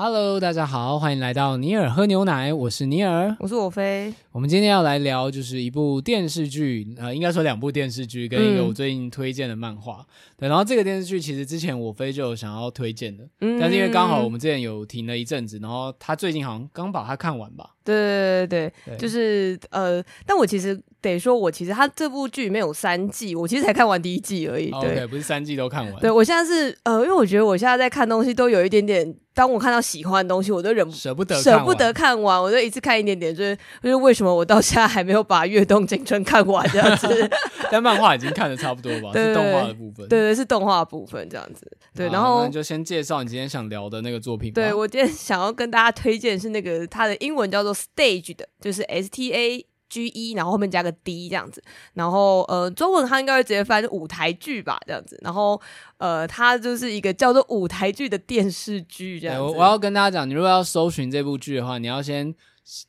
Hello，大家好，欢迎来到尼尔喝牛奶，我是尼尔，我是我飞。我们今天要来聊就是一部电视剧，呃，应该说两部电视剧跟一个我最近推荐的漫画。嗯、对，然后这个电视剧其实之前我飞就有想要推荐的，嗯，但是因为刚好我们之前有停了一阵子，然后他最近好像刚把它看完吧。对对对对，对就是呃，但我其实得说，我其实他这部剧里面有三季，我其实才看完第一季而已。对，okay, 不是三季都看完。对，我现在是呃，因为我觉得我现在在看东西都有一点点，当我看到喜欢的东西，我都忍舍不得舍不得看完，我就一次看一点点，就是就是为什么我到现在还没有把《跃动青春》看完这样子？但漫画已经看的差不多吧？对是动画的部分。对对，是动画部分这样子。对，然后那就先介绍你今天想聊的那个作品。对，我今天想要跟大家推荐是那个它的英文叫做 Stage 的。就是 S T A G E，然后后面加个 D 这样子，然后呃，中文它应该会直接翻舞台剧吧，这样子，然后呃，它就是一个叫做舞台剧的电视剧这样子。我我要跟大家讲，你如果要搜寻这部剧的话，你要先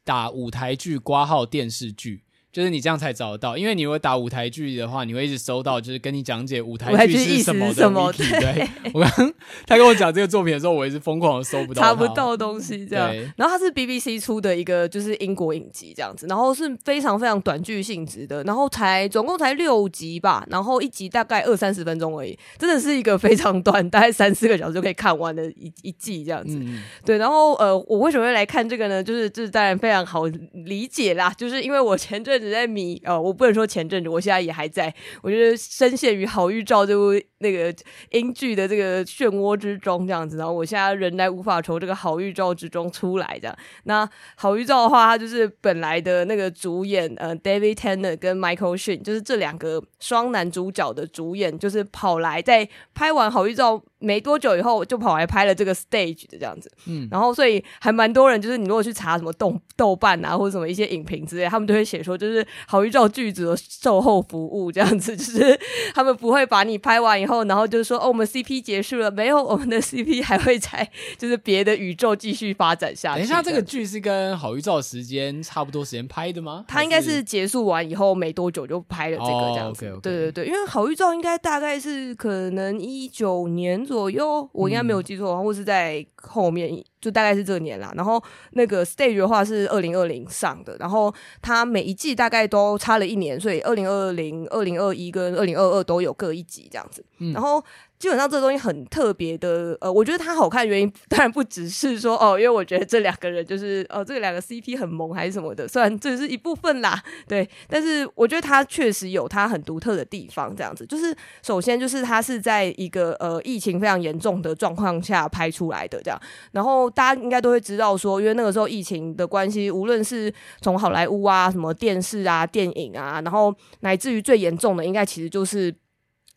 打舞台剧挂号电视剧。就是你这样才找得到，因为你如果打舞台剧的话，你会一直搜到，就是跟你讲解舞台剧是什么的。什么对，对 我刚他跟我讲这个作品的时候，我也是疯狂的搜不到，查不到东西这样。然后它是 BBC 出的一个就是英国影集这样子，然后是非常非常短剧性质的，然后才总共才六集吧，然后一集大概二三十分钟而已，真的是一个非常短，大概三四个小时就可以看完的一一季这样子。嗯、对，然后呃，我为什么会来看这个呢？就是这当然非常好理解啦，就是因为我前阵。只在迷呃，我不能说前阵子，我现在也还在，我觉得深陷于好预兆这部那个英剧的这个漩涡之中，这样子。然后我现在仍然无法从这个好预兆之中出来，这样。那好预兆的话，它就是本来的那个主演呃，David Tennant 跟 Michael Sheen，就是这两个双男主角的主演，就是跑来在拍完好预兆没多久以后，就跑来拍了这个 Stage 的这样子。嗯，然后所以还蛮多人，就是你如果去查什么豆豆瓣啊，或者什么一些影评之类，他们都会写说，就是好预兆剧组的售后服务这样子，就是他们不会把你拍完以后，然后就是说哦，我们 CP 结束了没有？我们的 CP 还会在就是别的宇宙继续发展下去。等一下，这个剧是跟好预兆时间差不多时间拍的吗？他应该是结束完以后没多久就拍了这个这样子。Oh, okay, okay. 对对对，因为好预兆应该大概是可能一九年左右，我应该没有记错，嗯、或是在后面。就大概是这个年啦，然后那个 Stage 的话是二零二零上的，然后它每一季大概都差了一年，所以二零二零、二零二一跟二零二二都有各一集这样子，嗯、然后。基本上这个东西很特别的，呃，我觉得它好看的原因当然不只是说哦，因为我觉得这两个人就是哦，这两个 CP 很萌还是什么的，虽然这是一部分啦，对，但是我觉得它确实有它很独特的地方。这样子，就是首先就是它是在一个呃疫情非常严重的状况下拍出来的，这样，然后大家应该都会知道说，因为那个时候疫情的关系，无论是从好莱坞啊、什么电视啊、电影啊，然后乃至于最严重的，应该其实就是。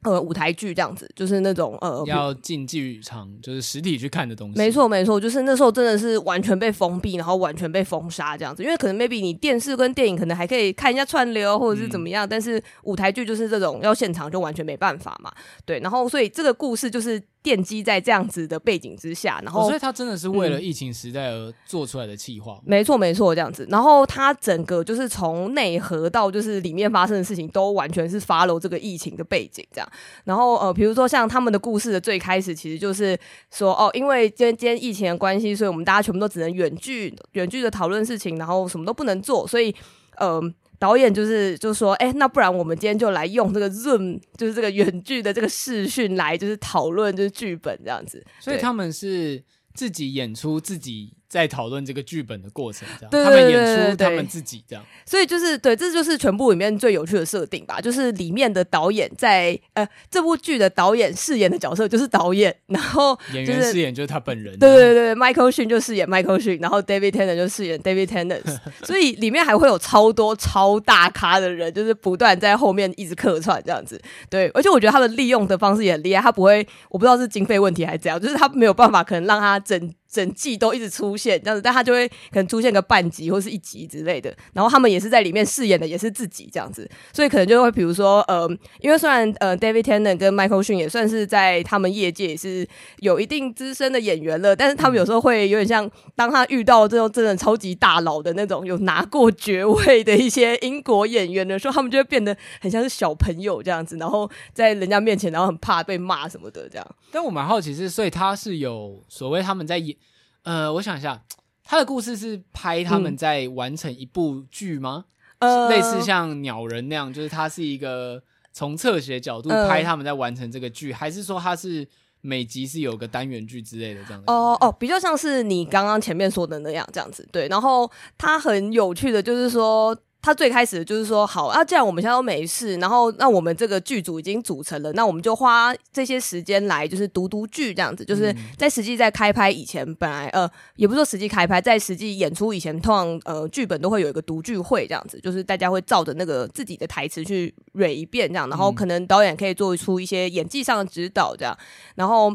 呃，舞台剧这样子，就是那种呃，要进剧场，就是实体去看的东西。没错，没错，就是那时候真的是完全被封闭，然后完全被封杀这样子。因为可能 maybe 你电视跟电影可能还可以看一下串流或者是怎么样，嗯、但是舞台剧就是这种要现场就完全没办法嘛。对，然后所以这个故事就是。奠基在这样子的背景之下，然后、哦、所以他真的是为了疫情时代而做出来的企划、嗯。没错，没错，这样子。然后他整个就是从内核到就是里面发生的事情，都完全是 follow 这个疫情的背景这样。然后呃，比如说像他们的故事的最开始，其实就是说哦，因为今天今天疫情的关系，所以我们大家全部都只能远距远距的讨论事情，然后什么都不能做，所以呃。导演就是就说，哎、欸，那不然我们今天就来用这个 Zoom，就是这个远距的这个视讯来，就是讨论就是剧本这样子。所以他们是自己演出自己。在讨论这个剧本的过程，这样他们演出他们自己这样，所以就是对，这就是全部里面最有趣的设定吧。就是里面的导演在呃这部剧的导演饰演的角色就是导演，然后、就是、演员饰演就是他本人。对对对，Michael Sheen 就饰演 Michael Sheen，然后 David Tennant 就饰演 David Tennant。所以里面还会有超多超大咖的人，就是不断在后面一直客串这样子。对，而且我觉得他的利用的方式也很厉害，他不会，我不知道是经费问题还是怎样，就是他没有办法可能让他整。整季都一直出现这样子，但他就会可能出现个半集或是一集之类的。然后他们也是在里面饰演的也是自己这样子，所以可能就会比如说呃，因为虽然呃，David Tennant 跟 Michael s h n 也算是在他们业界也是有一定资深的演员了，但是他们有时候会有点像当他遇到这种真的超级大佬的那种有拿过爵位的一些英国演员的时候，他们就会变得很像是小朋友这样子，然后在人家面前然后很怕被骂什么的这样。但我蛮好奇是，所以他是有所谓他们在演。呃，我想一下，他的故事是拍他们在完成一部剧吗？呃、类似像鸟人那样，就是他是一个从侧写角度拍他们在完成这个剧，嗯、还是说他是每集是有个单元剧之类的这样子？哦哦，比较像是你刚刚前面说的那样这样子。对，然后他很有趣的就是说。他最开始就是说，好啊，既然我们现在都没事，然后那我们这个剧组已经组成了，那我们就花这些时间来就是读读剧这样子，就是在实际在开拍以前，本来呃也不是说实际开拍，在实际演出以前，通常呃剧本都会有一个读剧会这样子，就是大家会照着那个自己的台词去捋一遍这样，然后可能导演可以做出一些演技上的指导这样，然后。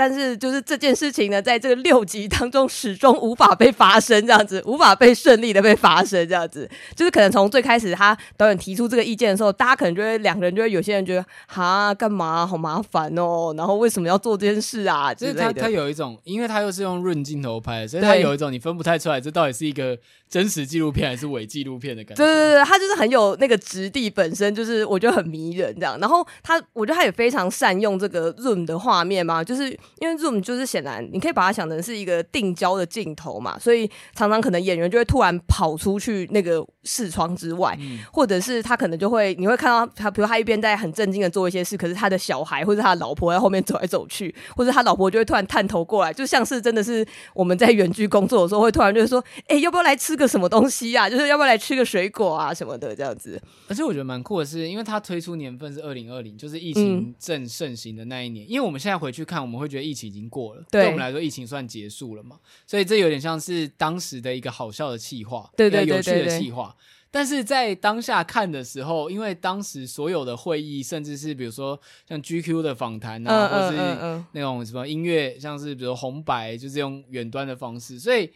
但是，就是这件事情呢，在这个六集当中始终无法被发生，这样子无法被顺利的被发生，这样子就是可能从最开始他导演提出这个意见的时候，大家可能就会两个人就会有些人觉得哈干嘛好麻烦哦，然后为什么要做这件事啊？就是他他有一种，因为他又是用润镜头拍的，所以他有一种你分不太出来这到底是一个真实纪录片还是伪纪录片的感觉。对对对，他就是很有那个质地本身就是我觉得很迷人这样。然后他我觉得他也非常善用这个 zoom 的画面嘛，就是。因为 zoom 就是显然，你可以把它想成是一个定焦的镜头嘛，所以常常可能演员就会突然跑出去那个视窗之外，嗯、或者是他可能就会，你会看到他，比如他一边在很正经的做一些事，可是他的小孩或者他的老婆在后面走来走去，或者他老婆就会突然探头过来，就像是真的是我们在远距工作的时候会突然就是说，哎、欸，要不要来吃个什么东西啊？就是要不要来吃个水果啊什么的这样子。而且我觉得蛮酷的是，因为他推出年份是二零二零，就是疫情正盛行的那一年，嗯、因为我们现在回去看，我们会觉得。疫情已经过了，对，对我们来说，疫情算结束了嘛？所以这有点像是当时的一个好笑的气话，对对，对，对，对，有趣的气话。但是在当下看的时候，因为当时所有的会议，甚至是比如说像 GQ 的访谈啊，嗯、或是那种什么音乐，像是比如红白，就是用远端的方式，所以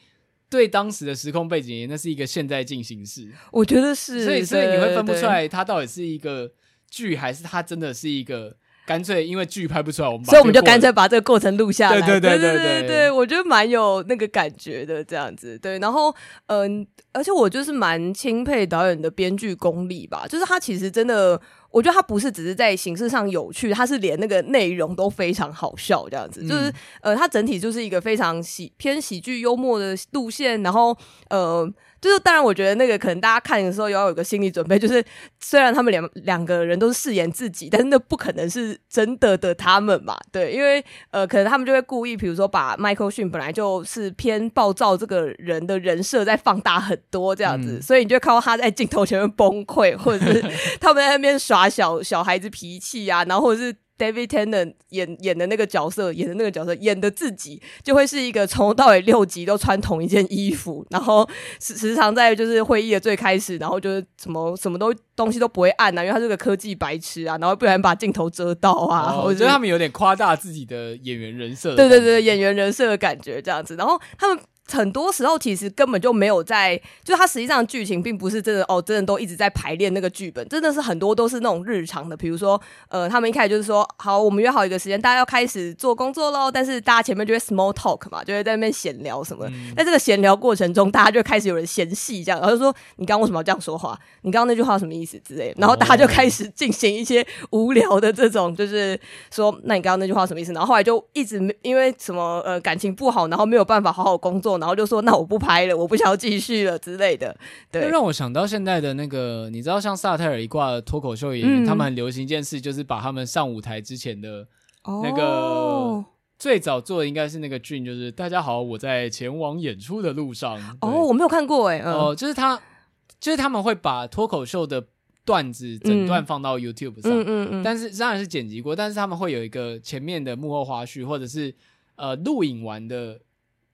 对当时的时空背景，那是一个现在进行式。我觉得是，所以所以你会分不出来，它到底是一个剧，还是它真的是一个。干脆因为剧拍不出来，我们所以我们就干脆把这个过程录下来。对对对对对对，我觉得蛮有那个感觉的这样子。对，然后嗯，而且我就是蛮钦佩导演的编剧功力吧。就是他其实真的，我觉得他不是只是在形式上有趣，他是连那个内容都非常好笑这样子。就是呃，他整体就是一个非常喜偏喜剧幽默的路线，然后呃。就是当然，我觉得那个可能大家看的时候也要有一个心理准备，就是虽然他们两两个人都是饰演自己，但是那不可能是真的的他们嘛，对，因为呃，可能他们就会故意，比如说把迈克逊本来就是偏暴躁这个人的人设再放大很多这样子，嗯、所以你就看到他在镜头前面崩溃，或者是 他们在那边耍小小孩子脾气啊，然后或者是。David Tennant 演演的那个角色，演的那个角色，演的自己就会是一个从头到尾六集都穿同一件衣服，然后时时常在就是会议的最开始，然后就是什么什么都东西都不会按啊，因为他是个科技白痴啊，然后不然把镜头遮到啊。哦、我觉得他们有点夸大自己的演员人设，对对对，演员人设的感觉这样子，然后他们。很多时候其实根本就没有在，就它实际上剧情并不是真的哦，真的都一直在排练那个剧本，真的是很多都是那种日常的，比如说呃，他们一开始就是说好，我们约好一个时间，大家要开始做工作喽，但是大家前面就会 small talk 嘛，就会在那边闲聊什么，在这个闲聊过程中，大家就开始有人嫌隙这样，然后就说你刚刚为什么要这样说话？你刚刚那句话什么意思之类，然后大家就开始进行一些无聊的这种，就是说那你刚刚那句话什么意思？然后后来就一直没因为什么呃感情不好，然后没有办法好好工作。然后就说：“那我不拍了，我不想要继续了之类的。”对，让我想到现在的那个，你知道，像萨泰尔一挂的脱口秀演员，嗯、他们很流行一件事，就是把他们上舞台之前的那个、哦、最早做的应该是那个 dream，就是大家好，我在前往演出的路上。哦，我没有看过哎。哦、呃，就是他，就是他们会把脱口秀的段子整段放到 YouTube 上，嗯嗯、但是当然是剪辑过，但是他们会有一个前面的幕后花絮，或者是呃录影完的。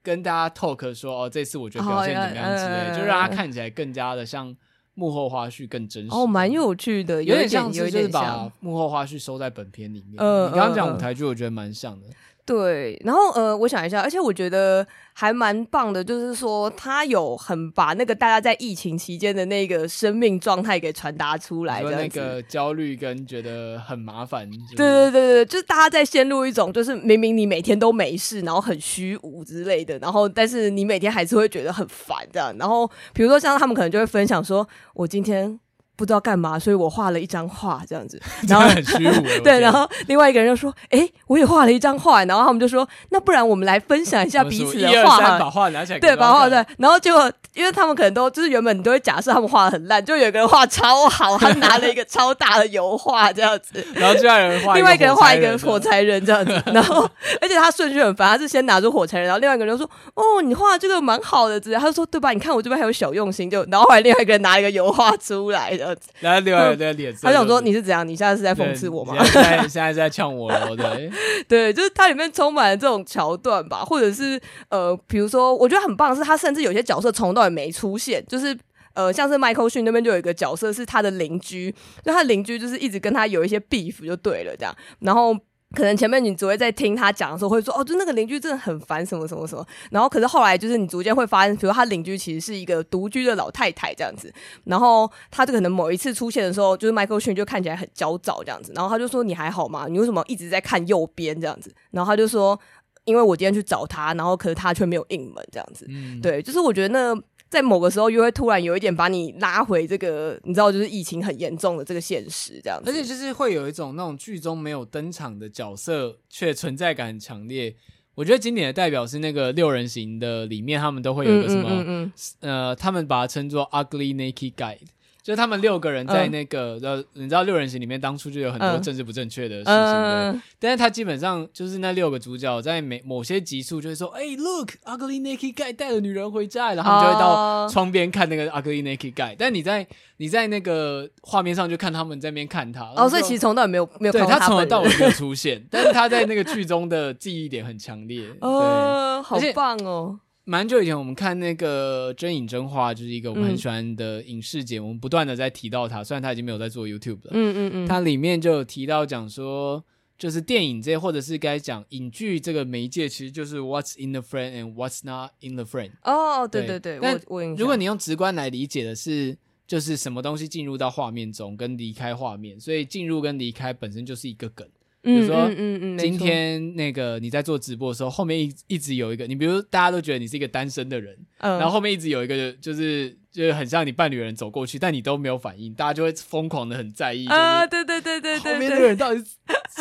跟大家 talk 说哦，这次我觉得表现怎么样之类，就让他看起来更加的像幕后花絮，更真实。哦，蛮有趣的，有点像是就是把幕后花絮收在本片里面。嗯，你刚刚讲舞台剧，我觉得蛮像的。对，然后呃，我想一下，而且我觉得还蛮棒的，就是说他有很把那个大家在疫情期间的那个生命状态给传达出来的，那个焦虑跟觉得很麻烦。对对对对，就是大家在陷入一种，就是明明你每天都没事，然后很虚无之类的，然后但是你每天还是会觉得很烦这样。然后比如说像他们可能就会分享说，我今天。不知道干嘛，所以我画了一张画这样子，然后很虚无。对，然后另外一个人就说：“哎，我也画了一张画。”然后他们就说：“那不然我们来分享一下彼此的画。”把画拿起来，对，把画对。然后结果，因为他们可能都就是原本你都会假设他们画的很烂，就有一个人画超好，他拿了一个超大的油画这样子。然后另外一个人画，另外一个人画一个火柴人这样子。然后，而且他顺序很烦，他是先拿出火柴人，然后另外一个人就说：“哦，你画这个蛮好的。”直接，他就说：“对吧？你看我这边还有小用心。”就然后后来另外一个人拿一个油画出来的，然后另外一个人脸色，他想说：“你是怎样？你现在是在讽刺我吗？”现在现在是在呛我了，对 对，就是它里面充满了这种桥段吧，或者是呃，比如说，我觉得很棒的是，他甚至有些角色从头到尾没出现，就是呃，像是麦克逊那边就有一个角色是他的邻居，就他邻居就是一直跟他有一些 beef 就对了，这样，然后。可能前面你只会在听他讲的时候会说哦，就那个邻居真的很烦什么什么什么，然后可是后来就是你逐渐会发现，比如他邻居其实是一个独居的老太太这样子，然后他就可能某一次出现的时候，就是 Michael 逊就看起来很焦躁这样子，然后他就说你还好吗？你为什么一直在看右边这样子？然后他就说因为我今天去找他，然后可是他却没有应门这样子，嗯，对，就是我觉得那。在某个时候，又会突然有一点把你拉回这个，你知道，就是疫情很严重的这个现实，这样子。而且就是会有一种那种剧中没有登场的角色，却存在感很强烈。我觉得经典的代表是那个六人行的里面，他们都会有一个什么，嗯嗯嗯嗯呃，他们把它称作 Ugly Naked Guy。就他们六个人在那个呃，嗯、你知道六人行里面当初就有很多政治不正确的事情，嗯、对。但是他基本上就是那六个主角在每某些集数就会说，哎、欸、，Look，ugly naked guy 带了女人回家，然后他们就会到窗边看那个 ugly naked guy。但你在你在那个画面上就看他们在那边看他，哦，所以其实从头到尾没有没有看到他，对他从头到尾没有出现，但是他在那个剧中的记忆点很强烈，哦，好棒哦。蛮久以前，我们看那个《真影真话》，就是一个我们很喜欢的影视节目，嗯、我们不断的在提到它。虽然它已经没有在做 YouTube 了，嗯嗯嗯，它里面就有提到讲说，就是电影这或者是该讲影剧这个媒介，其实就是 What's in the frame and What's not in the frame。哦，对对对，但如果你用直观来理解的是，就是什么东西进入到画面中跟离开画面，所以进入跟离开本身就是一个梗。比如说，嗯嗯嗯，今天那个你在做直播的时候，后面一一直有一个，你比如大家都觉得你是一个单身的人，然后后面一直有一个，就是就是很像你伴侣的人走过去，但你都没有反应，大家就会疯狂的很在意，啊，对对对对对，后面那个人到底是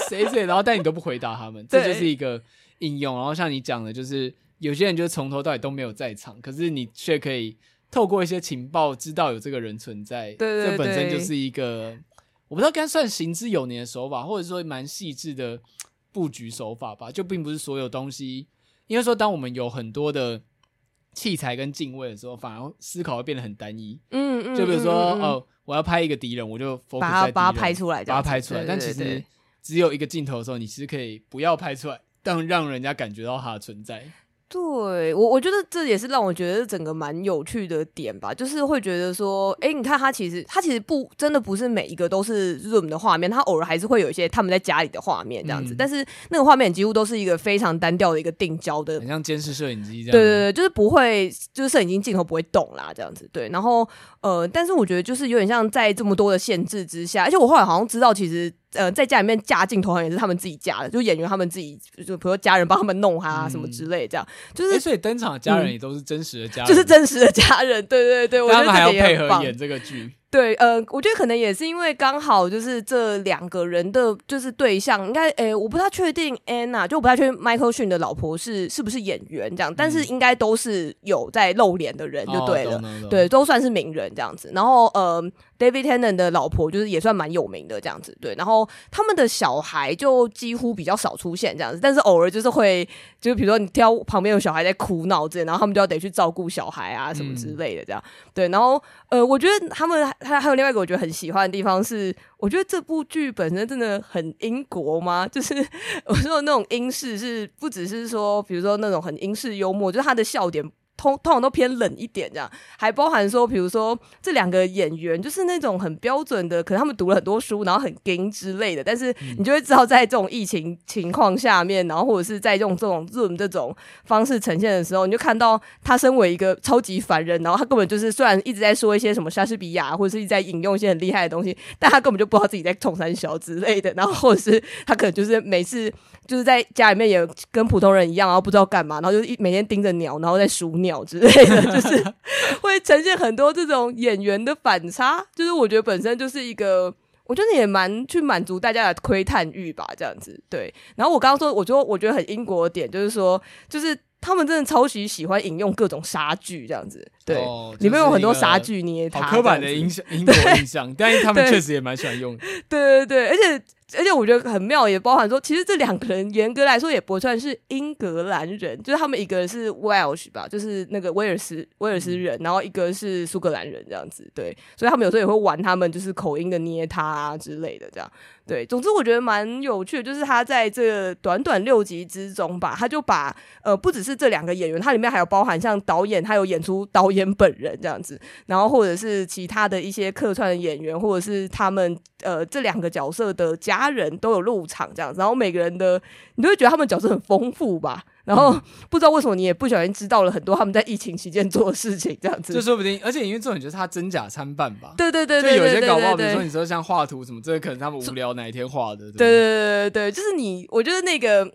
谁？谁，然后但你都不回答他们，这就是一个应用。然后像你讲的，就是有些人就是从头到尾都没有在场，可是你却可以透过一些情报知道有这个人存在，对对，这本身就是一个。我不知道该算行之有年的手法，或者说蛮细致的 布局手法吧。就并不是所有东西，因为说当我们有很多的器材跟敬畏的时候，反而思考会变得很单一。嗯嗯。就比如说，嗯嗯、哦，我要拍一个敌人，我就敌人，把它拍出来，把它拍出来。但其实只有一个镜头的时候，你其实可以不要拍出来，但让人家感觉到它的存在。对我，我觉得这也是让我觉得整个蛮有趣的点吧，就是会觉得说，哎，你看他其实他其实不真的不是每一个都是 Zoom 的画面，他偶尔还是会有一些他们在家里的画面这样子，嗯、但是那个画面几乎都是一个非常单调的一个定焦的，很像监视摄影机这样。对对对，就是不会，就是摄影机镜头不会动啦，这样子。对，然后呃，但是我觉得就是有点像在这么多的限制之下，而且我后来好像知道，其实。呃，在家里面架镜头好像也是他们自己架的，就演员他们自己，就比如说家人帮他们弄哈什么之类，这样、嗯、就是、欸。所以登场的家人也都是真实的家人，就是真实的家人，对对对，我觉得他们还要配合演这个剧。对，呃，我觉得可能也是因为刚好就是这两个人的，就是对象，应该，诶，我不太确定 Anna，就我不太确定 Michael 逊的老婆是是不是演员这样，但是应该都是有在露脸的人就对了，哦、对，都算是名人这样子。然后，呃，David Tennant 的老婆就是也算蛮有名的这样子，对。然后他们的小孩就几乎比较少出现这样子，但是偶尔就是会，就是比如说你挑旁边有小孩在哭闹之类，然后他们就要得去照顾小孩啊什么之类的这样，对。然后，呃，我觉得他们。还还有另外一个我觉得很喜欢的地方是，我觉得这部剧本身真的很英国吗？就是我说的那种英式是不只是说，比如说那种很英式幽默，就是他的笑点。通通常都偏冷一点，这样还包含说，比如说这两个演员就是那种很标准的，可能他们读了很多书，然后很 gay 之类的，但是你就会知道，在这种疫情情况下面，然后或者是在用这种 Zoom 这种方式呈现的时候，你就看到他身为一个超级凡人，然后他根本就是虽然一直在说一些什么莎士比亚，或者是一直在引用一些很厉害的东西，但他根本就不知道自己在冲三小之类的，然后或者是他可能就是每次。就是在家里面也跟普通人一样，然后不知道干嘛，然后就一每天盯着鸟，然后在数鸟之类的，就是 会呈现很多这种演员的反差。就是我觉得本身就是一个，我觉得也蛮去满足大家的窥探欲吧，这样子对。然后我刚刚说，我觉得我觉得很英国的点就是说，就是。他们真的超级喜欢引用各种杀剧这样子，对，哦就是、里面有很多杀剧捏他，刻板的印象，英国印象，但是他们确实也蛮喜欢用的，对 对对，而且。而且我觉得很妙，也包含说，其实这两个人严格来说也不算是英格兰人，就是他们一个是 Welsh 吧，就是那个威尔斯威尔斯人，然后一个是苏格兰人这样子，对，所以他们有时候也会玩他们就是口音的捏他啊之类的这样，对，总之我觉得蛮有趣的，就是他在这短短六集之中吧，他就把呃不只是这两个演员，他里面还有包含像导演，他有演出导演本人这样子，然后或者是其他的一些客串的演员，或者是他们呃这两个角色的家。人都有入场这样子，然后每个人的你都会觉得他们角色很丰富吧，然后不知道为什么你也不小心知道了很多他们在疫情期间做的事情，这样子，这说不定，而且因为这种就是他真假参半吧，对对对对，就有些搞不好，比如说你说像画图什么，这个可能他们无聊哪一天画的，对对对对对，就是你，我觉得那个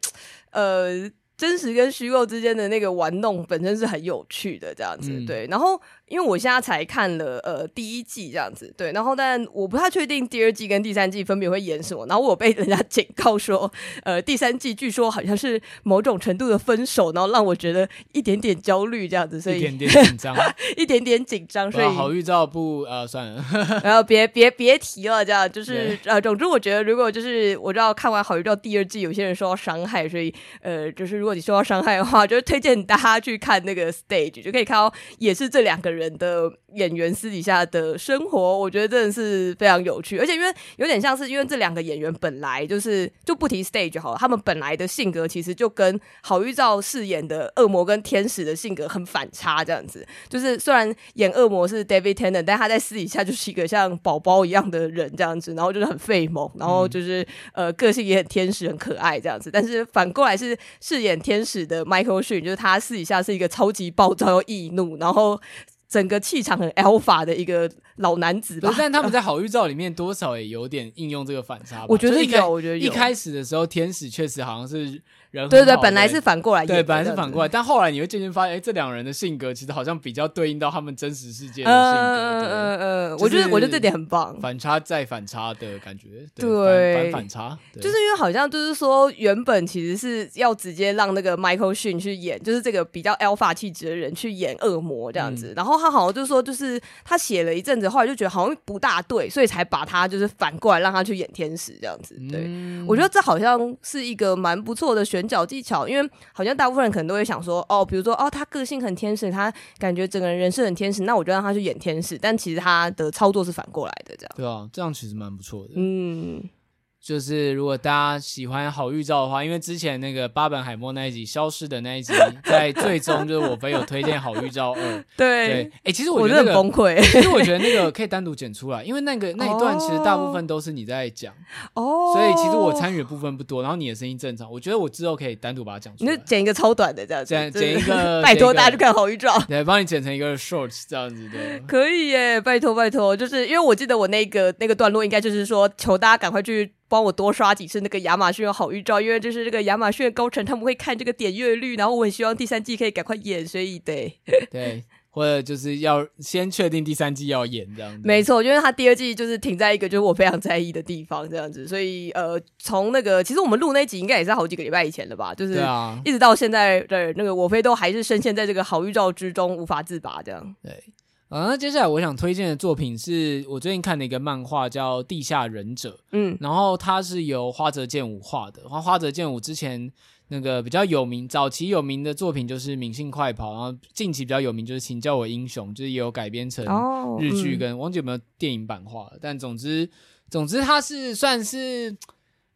呃，真实跟虚构之间的那个玩弄本身是很有趣的，这样子，嗯、对，然后。因为我现在才看了呃第一季这样子，对，然后但我不太确定第二季跟第三季分别会演什么，然后我被人家警告说，呃第三季据说好像是某种程度的分手，然后让我觉得一点点焦虑这样子，所以一点点紧张，一点点紧张，所以好预兆不呃算了，然后别别别提了，这样就是呃总之我觉得如果就是我知道看完好预兆第二季有些人受到伤害，所以呃就是如果你受到伤害的话，就是推荐大家去看那个 stage 就可以看到也是这两个人。人的演员私底下的生活，我觉得真的是非常有趣，而且因为有点像是因为这两个演员本来就是就不提 stage 好了，他们本来的性格其实就跟郝玉照饰演的恶魔跟天使的性格很反差，这样子。就是虽然演恶魔是 David Tennant，但他在私底下就是一个像宝宝一样的人这样子，然后就是很费萌，然后就是、嗯、呃个性也很天使很可爱这样子。但是反过来是饰演天使的 Michael Sheen，就是他私底下是一个超级暴躁又易怒，然后。整个气场很 alpha 的一一个老男子吧，但他们在好预兆里面多少也有点应用这个反差吧。我觉得有，我觉得一开始的时候，天使确实好像是。对对，本来是反过来，对，本来是反过来，但后来你会渐渐发现，哎，这两人的性格其实好像比较对应到他们真实世界的性格。嗯嗯嗯，我觉得我觉得这点很棒，反差再反差的感觉，对，反反差，就是因为好像就是说，原本其实是要直接让那个 Michael Sheen 去演，就是这个比较 alpha 气质的人去演恶魔这样子，然后他好像就是说，就是他写了一阵子，后来就觉得好像不大对，所以才把他就是反过来让他去演天使这样子。对，我觉得这好像是一个蛮不错的选。小技巧，因为好像大部分人可能都会想说，哦，比如说，哦，他个性很天使，他感觉整个人人设很天使，那我就让他去演天使。但其实他的操作是反过来的，这样。对啊，这样其实蛮不错的。嗯。就是如果大家喜欢好预兆的话，因为之前那个巴本海默那一集消失的那一集，在最终就是我朋友推荐好预兆二。对，哎、欸，其实我觉得、那个、我很崩溃。其实我觉得那个可以单独剪出来，因为那个那一段其实大部分都是你在讲哦，所以其实我参与的部分不多。然后你的声音正常，我觉得我之后可以单独把它讲出来。你就剪一个超短的这样子，剪剪一个，拜托大家去看好预兆，对，帮你剪成一个 shorts 这样子的。可以耶，拜托拜托，就是因为我记得我那个那个段落应该就是说，求大家赶快去。帮我多刷几次那个亚马逊的好预兆，因为就是这个亚马逊的高层他们会看这个点阅率，然后我很希望第三季可以赶快演，所以得 对，或者就是要先确定第三季要演这样子。没错，因为他第二季就是停在一个就是我非常在意的地方这样子，所以呃，从那个其实我们录那集应该也是好几个礼拜以前了吧，就是一直到现在的那个我飞都还是深陷在这个好预兆之中无法自拔这样。对。啊，那接下来我想推荐的作品是我最近看的一个漫画，叫《地下忍者》。嗯，然后它是由花泽健吾画的。花花泽健吾之前那个比较有名、早期有名的作品就是《明信快跑》，然后近期比较有名就是《请叫我英雄》，就是也有改编成日剧跟忘记有没有电影版画。但总之，总之它是算是。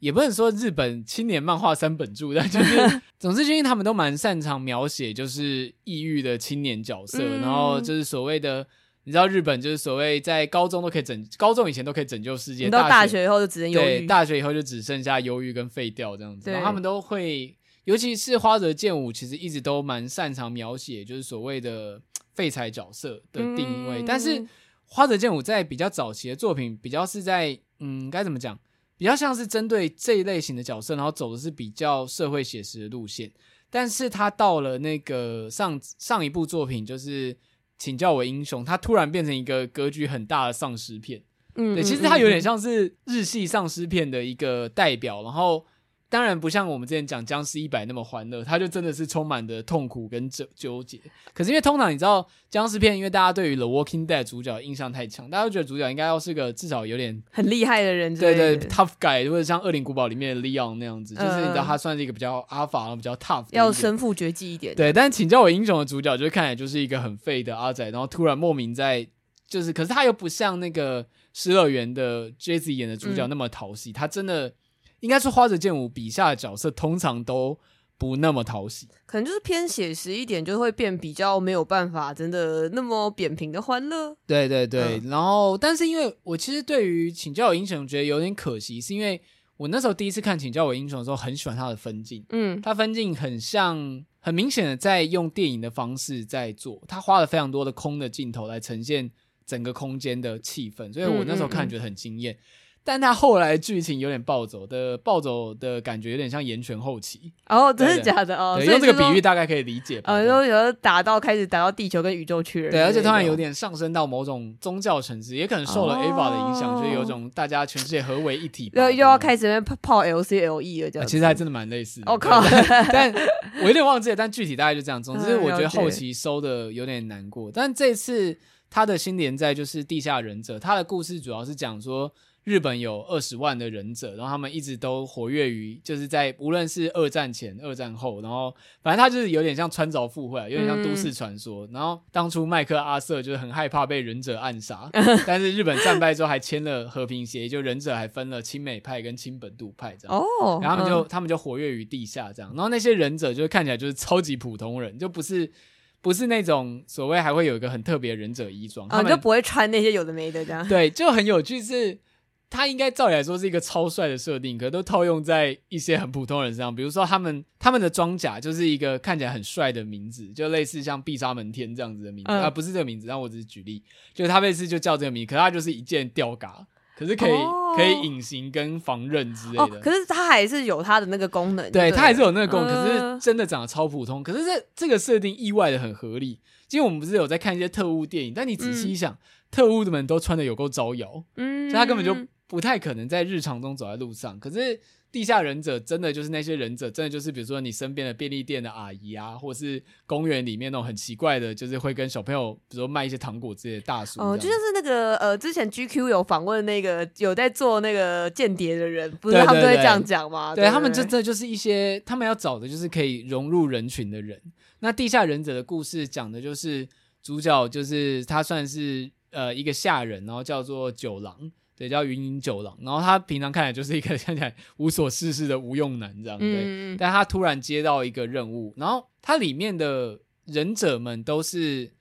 也不能说日本青年漫画三本柱，但就是 总之，因为他们都蛮擅长描写就是抑郁的青年角色，嗯、然后就是所谓的，你知道日本就是所谓在高中都可以拯，高中以前都可以拯救世界，到大学以后就只能忧郁，大学以后就只剩下忧郁跟废掉这样子。然后他们都会，尤其是花泽健吾，其实一直都蛮擅长描写就是所谓的废柴角色的定位，嗯、但是花泽健吾在比较早期的作品，比较是在嗯该怎么讲？比较像是针对这一类型的角色，然后走的是比较社会写实的路线。但是他到了那个上上一部作品，就是请叫我英雄，他突然变成一个格局很大的丧尸片。嗯，对，其实他有点像是日系丧尸片的一个代表，然后。当然不像我们之前讲《僵尸一百》那么欢乐，它就真的是充满的痛苦跟纠纠结。可是因为通常你知道僵尸片，因为大家对于《The Walking Dead》主角印象太强，大家都觉得主角应该要是个至少有点很厉害的人，对对，tough guy，或者像《恶灵古堡》里面的 Leon 那样子，嗯、就是你知道他算是一个比较然后比较 tough，要身负绝技一点。对，但请叫我英雄的主角，就看起来就是一个很废的阿仔，然后突然莫名在就是，可是他又不像那个《失乐园》的 Jesse 演的主角那么讨喜，嗯、他真的。应该是花泽健吾笔下的角色通常都不那么讨喜，可能就是偏写实一点，就会变比较没有办法真的那么扁平的欢乐。对对对，嗯、然后但是因为我其实对于请教我英雄觉得有点可惜，是因为我那时候第一次看请教我英雄的时候，很喜欢他的分镜，嗯，他分镜很像，很明显的在用电影的方式在做，他花了非常多的空的镜头来呈现整个空间的气氛，所以我那时候看觉得很惊艳。嗯嗯嗯但他后来剧情有点暴走的，暴走的感觉有点像岩泉后期哦，真的假的哦？对，用这个比喻大概可以理解吧。呃，有有打到开始打到地球跟宇宙去了，对，而且突然有点上升到某种宗教层次，也可能受了 Ava 的影响，就有种大家全世界合为一体。又又要开始泡泡 LCLE 了，这样其实还真的蛮类似。我靠！但我有点忘记了，但具体大概就这样。总之，我觉得 后期收的有点难过。但这次他的新连载就是《地下忍者》，他的故事主要是讲说。日本有二十万的忍者，然后他们一直都活跃于，就是在无论是二战前、二战后，然后反正他就是有点像穿凿附会，有点像都市传说。嗯、然后当初麦克阿瑟就是很害怕被忍者暗杀，但是日本战败之后还签了和平协议，就忍者还分了亲美派跟亲本土派这样。哦，然后他们就、嗯、他们就活跃于地下这样，然后那些忍者就看起来就是超级普通人，就不是不是那种所谓还会有一个很特别忍者衣装，他们、哦、就不会穿那些有的没的这样。对，就很有趣是。他应该照理来说是一个超帅的设定，可是都套用在一些很普通人身上。比如说，他们他们的装甲就是一个看起来很帅的名字，就类似像必杀门天这样子的名字、嗯、啊，不是这个名字，但我只是举例，就是他类似就叫这个名字，可是他就是一件吊嘎，可是可以、哦、可以隐形跟防刃之类的、哦。可是他还是有他的那个功能，对，他还是有那个功能，可是真的长得超普通。可是这这个设定意外的很合理，因为我们不是有在看一些特务电影，但你仔细一想，嗯、特务的们都穿的有够招摇，嗯，所以他根本就。不太可能在日常中走在路上，可是地下忍者真的就是那些忍者，真的就是比如说你身边的便利店的阿姨啊，或是公园里面那种很奇怪的，就是会跟小朋友，比如说卖一些糖果之类的大叔。哦，就像是那个呃，之前 GQ 有访问那个有在做那个间谍的人，不是他们都会这样讲吗？对，他们真的就是一些他们要找的就是可以融入人群的人。那地下忍者的故事讲的就是主角就是他算是呃一个下人，然后叫做九郎。对，叫云隐九郎，然后他平常看起来就是一个 看起来无所事事的无用男这样，对。嗯、但他突然接到一个任务，然后他里面的忍者们都是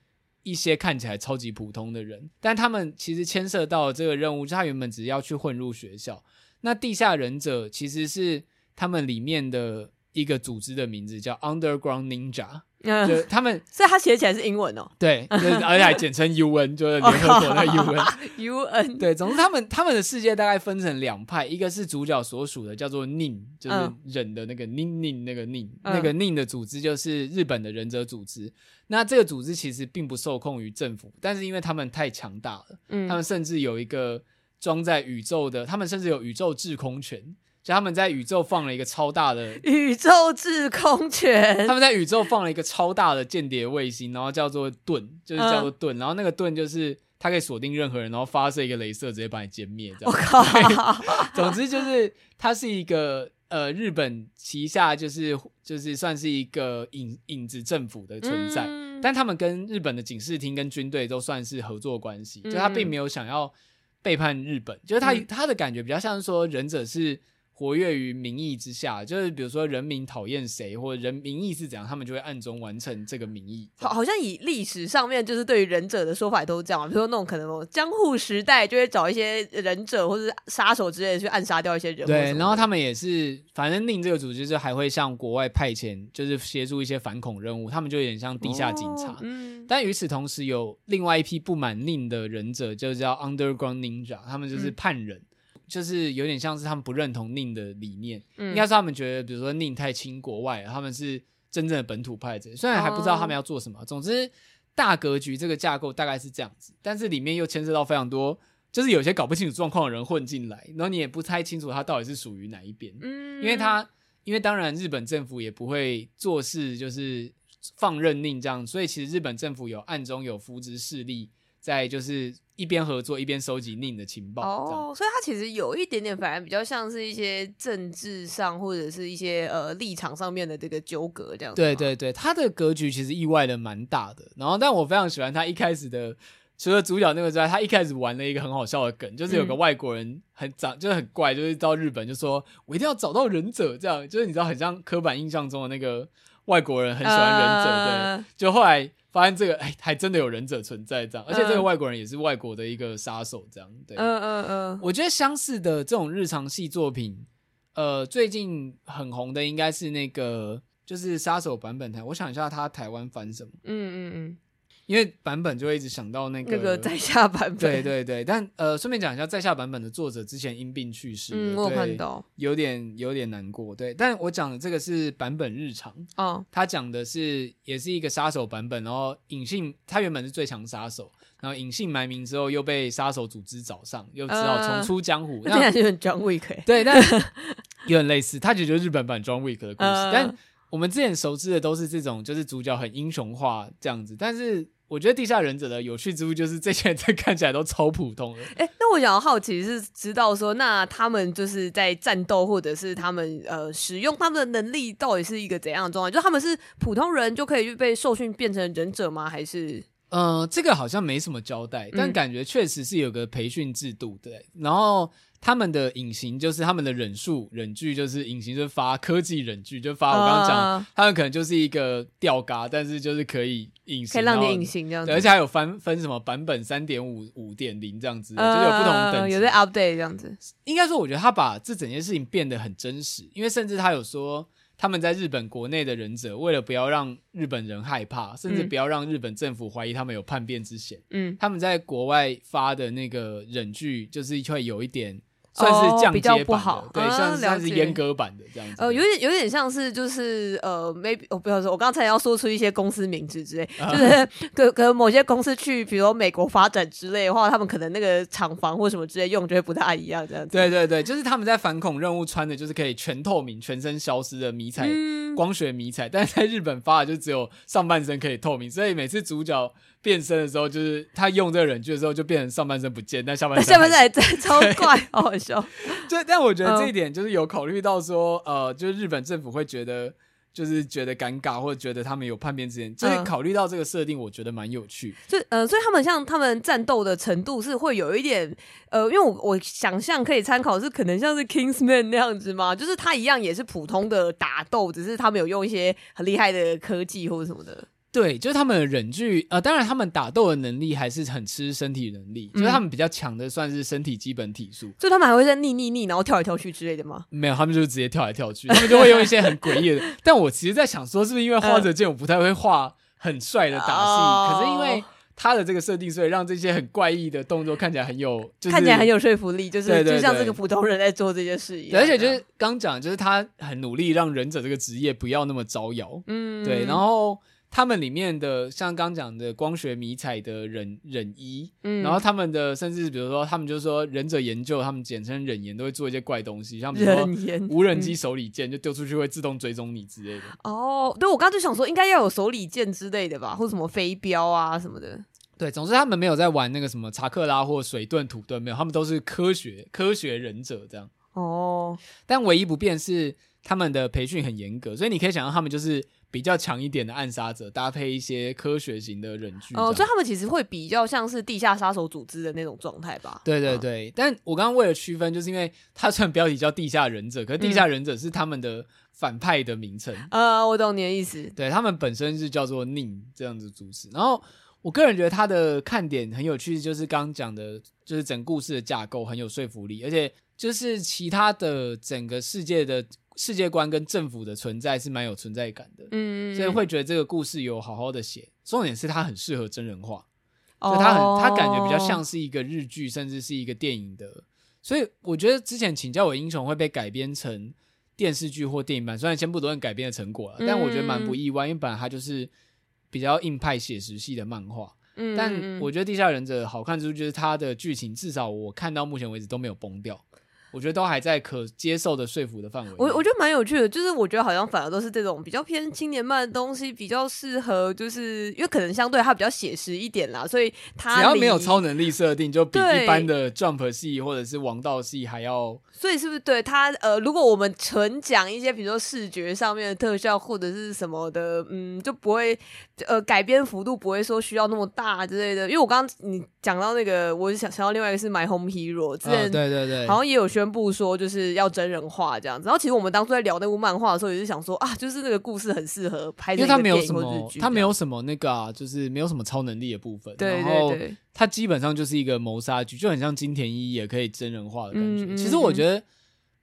一些看起来超级普通的人，但他们其实牵涉到这个任务，就他原本只是要去混入学校。那地下忍者其实是他们里面的一个组织的名字，叫 Underground Ninja。嗯，就他们，所以他写起来是英文哦。对，而且还简称 UN，就是联合国的 UN。UN。对，总之他们他们的世界大概分成两派，一个是主角所属的，叫做 Nin，就是忍的那个 Nin Nin 那个 Nin，那个 Nin 的组织就是日本的忍者组织。那这个组织其实并不受控于政府，但是因为他们太强大了，他们甚至有一个装在宇宙的，他们甚至有宇宙制空权。就他们在宇宙放了一个超大的宇宙制空权，他们在宇宙放了一个超大的间谍卫星，然后叫做盾，就是叫做盾，嗯、然后那个盾就是它可以锁定任何人，然后发射一个镭射，直接把你歼灭。这样，我靠！总之就是它是一个呃日本旗下就是就是算是一个影影子政府的存在，嗯、但他们跟日本的警视厅跟军队都算是合作关系，嗯、就他并没有想要背叛日本，就是他他的感觉比较像是说忍者是。活跃于民意之下，就是比如说人民讨厌谁，或者人民意是怎样，他们就会暗中完成这个民意。好，好像以历史上面就是对于忍者的说法也都是这样，比如说那种可能江户时代就会找一些忍者或者是杀手之类的去暗杀掉一些人。对，然后他们也是，反正令这个组织就还会向国外派遣，就是协助一些反恐任务。他们就有点像地下警察。哦、嗯。但与此同时，有另外一批不满令的忍者，就叫 Underground Ninja，他们就是叛人。嗯就是有点像是他们不认同宁的理念，嗯、应该是他们觉得，比如说宁太亲国外，他们是真正的本土派者，虽然还不知道他们要做什么。哦、总之，大格局这个架构大概是这样子，但是里面又牵涉到非常多，就是有些搞不清楚状况的人混进来，然后你也不太清楚他到底是属于哪一边，嗯，因为他，因为当然日本政府也不会做事就是放任宁这样，所以其实日本政府有暗中有扶植势力。在就是一边合作一边收集宁的情报哦，所以他其实有一点点，反而比较像是一些政治上或者是一些呃立场上面的这个纠葛这样子。对对对，他的格局其实意外的蛮大的。然后，但我非常喜欢他一开始的，除了主角那个之外，他一开始玩了一个很好笑的梗，就是有个外国人很长，就是很怪，就是到日本就说我一定要找到忍者，这样就是你知道很像刻板印象中的那个外国人很喜欢忍者，呃、对，就后来。发现这个哎，还真的有忍者存在这样，而且这个外国人也是外国的一个杀手这样。对，嗯嗯嗯。我觉得相似的这种日常系作品，呃，最近很红的应该是那个，就是杀手版本台。我想一下，他台湾翻什么？嗯嗯嗯。因为版本就会一直想到那个那个在下版本，对对对，但呃，顺便讲一下，在下版本的作者之前因病去世，嗯，我看到，有点有点难过，对。但我讲的这个是版本日常，哦，他讲的是也是一个杀手版本，然后隐姓，他原本是最强杀手，然后隐姓埋名之后又被杀手组织找上，又只好重出江湖。那听起来就很 John Wick，对，但有点类似，他解决日本版 John Wick 的故事，呃、但我们之前熟知的都是这种，就是主角很英雄化这样子，但是。我觉得地下忍者的有趣之处就是这些人 看起来都超普通的。哎、欸，那我想要好奇是知道说，那他们就是在战斗或者是他们呃使用他们的能力到底是一个怎样的状态？就他们是普通人就可以被受训变成忍者吗？还是？呃，这个好像没什么交代，但感觉确实是有个培训制度，对。然后。他们的隐形就是他们的忍术忍具，就是隐形就是发科技忍具，就发我刚刚讲，呃、他们可能就是一个吊嘎，但是就是可以隐形，可以让你隐形这样子，而且还有分分什么版本三点五、五点零这样子，呃、就是有不同的等级，有在 update 这样子。应该说，我觉得他把这整件事情变得很真实，因为甚至他有说。他们在日本国内的忍者，为了不要让日本人害怕，甚至不要让日本政府怀疑他们有叛变之嫌，嗯，他们在国外发的那个忍具，就是会有一点。算是降阶版的，哦、比较不好，对，算是算是阉割版的这样子。呃，有点有点像是就是呃，maybe 我不要说，我刚才要说出一些公司名字之类，啊、就是 可可能某些公司去，比如美国发展之类的话，他们可能那个厂房或什么之类用就会不太一样这样子。对对对，就是他们在反恐任务穿的就是可以全透明、全身消失的迷彩、嗯、光学迷彩，但是在日本发的就只有上半身可以透明，所以每次主角。变身的时候，就是他用这个忍具的时候，就变成上半身不见，但下半身下半身还在，超怪，好好笑。对，但我觉得这一点就是有考虑到说，呃，就是日本政府会觉得，就是觉得尴尬，或者觉得他们有叛变之嫌，所以考虑到这个设定，我觉得蛮有趣。就呃，所以他们像他们战斗的程度是会有一点，呃，因为我我想象可以参考是可能像是 Kingsman 那样子嘛？就是他一样也是普通的打斗，只是他们有用一些很厉害的科技或者什么的。对，就是他们的忍具，呃，当然他们打斗的能力还是很吃身体能力，嗯、就是他们比较强的算是身体基本体术，所以他们还会在逆逆逆，然后跳来跳去之类的吗？没有，他们就是直接跳来跳去，他们就会用一些很诡异的。但我其实在想说，是不是因为花泽健我不太会画很帅的打戏，呃、可是因为他的这个设定，所以让这些很怪异的动作看起来很有，就是、看起来很有说服力，就是就像这个普通人在做这些事一样。而且就是刚讲，就是他很努力让忍者这个职业不要那么招摇，嗯，对，然后。他们里面的像刚讲的光学迷彩的忍忍衣，嗯，然后他们的甚至比如说他们就是说忍者研究，他们简称忍研，都会做一些怪东西，像比如说无人机手里剑就丢出去会自动追踪你之类的。哦，对，我刚刚就想说应该要有手里剑之类的吧，或者什么飞镖啊什么的。对，总之他们没有在玩那个什么查克拉或水遁土遁，没有，他们都是科学科学忍者这样。哦，但唯一不变是他们的培训很严格，所以你可以想象他们就是。比较强一点的暗杀者，搭配一些科学型的忍具，哦，所以他们其实会比较像是地下杀手组织的那种状态吧？对对对，嗯、但我刚刚为了区分，就是因为他虽然标题叫地下忍者，可是地下忍者是他们的反派的名称。呃，我懂你的意思。对，他们本身是叫做宁这样子组织。然后我个人觉得他的看点很有趣，就是刚刚讲的，就是整故事的架构很有说服力，而且就是其他的整个世界的。世界观跟政府的存在是蛮有存在感的，嗯，所以会觉得这个故事有好好的写。重点是它很适合真人化，哦、所以它很它感觉比较像是一个日剧，甚至是一个电影的，所以我觉得之前请教我英雄会被改编成电视剧或电影版，虽然先不论改编的成果了，嗯、但我觉得蛮不意外，因为本来它就是比较硬派写实系的漫画。嗯，但我觉得《地下忍者》好看之处就是它的剧情，至少我看到目前为止都没有崩掉。我觉得都还在可接受的说服的范围。我我觉得蛮有趣的，就是我觉得好像反而都是这种比较偏青年漫的东西，比较适合，就是因为可能相对它比较写实一点啦，所以它只要没有超能力设定，就比一般的 Jump 系或者是王道系还要。所以是不是对它呃，如果我们纯讲一些，比如说视觉上面的特效或者是什么的，嗯，就不会呃改编幅度不会说需要那么大之类的。因为我刚刚你讲到那个，我想想到另外一个是 My Home Hero，之前、哦、对对对，好像也有宣布说就是要真人化这样子。然后其实我们当初在聊那部漫画的时候，也是想说啊，就是那个故事很适合拍因为它没有什么，它没有什么那个啊，就是没有什么超能力的部分。对对对，它基本上就是一个谋杀剧，就很像金田一也可以真人化的感觉。嗯嗯、其实我觉得。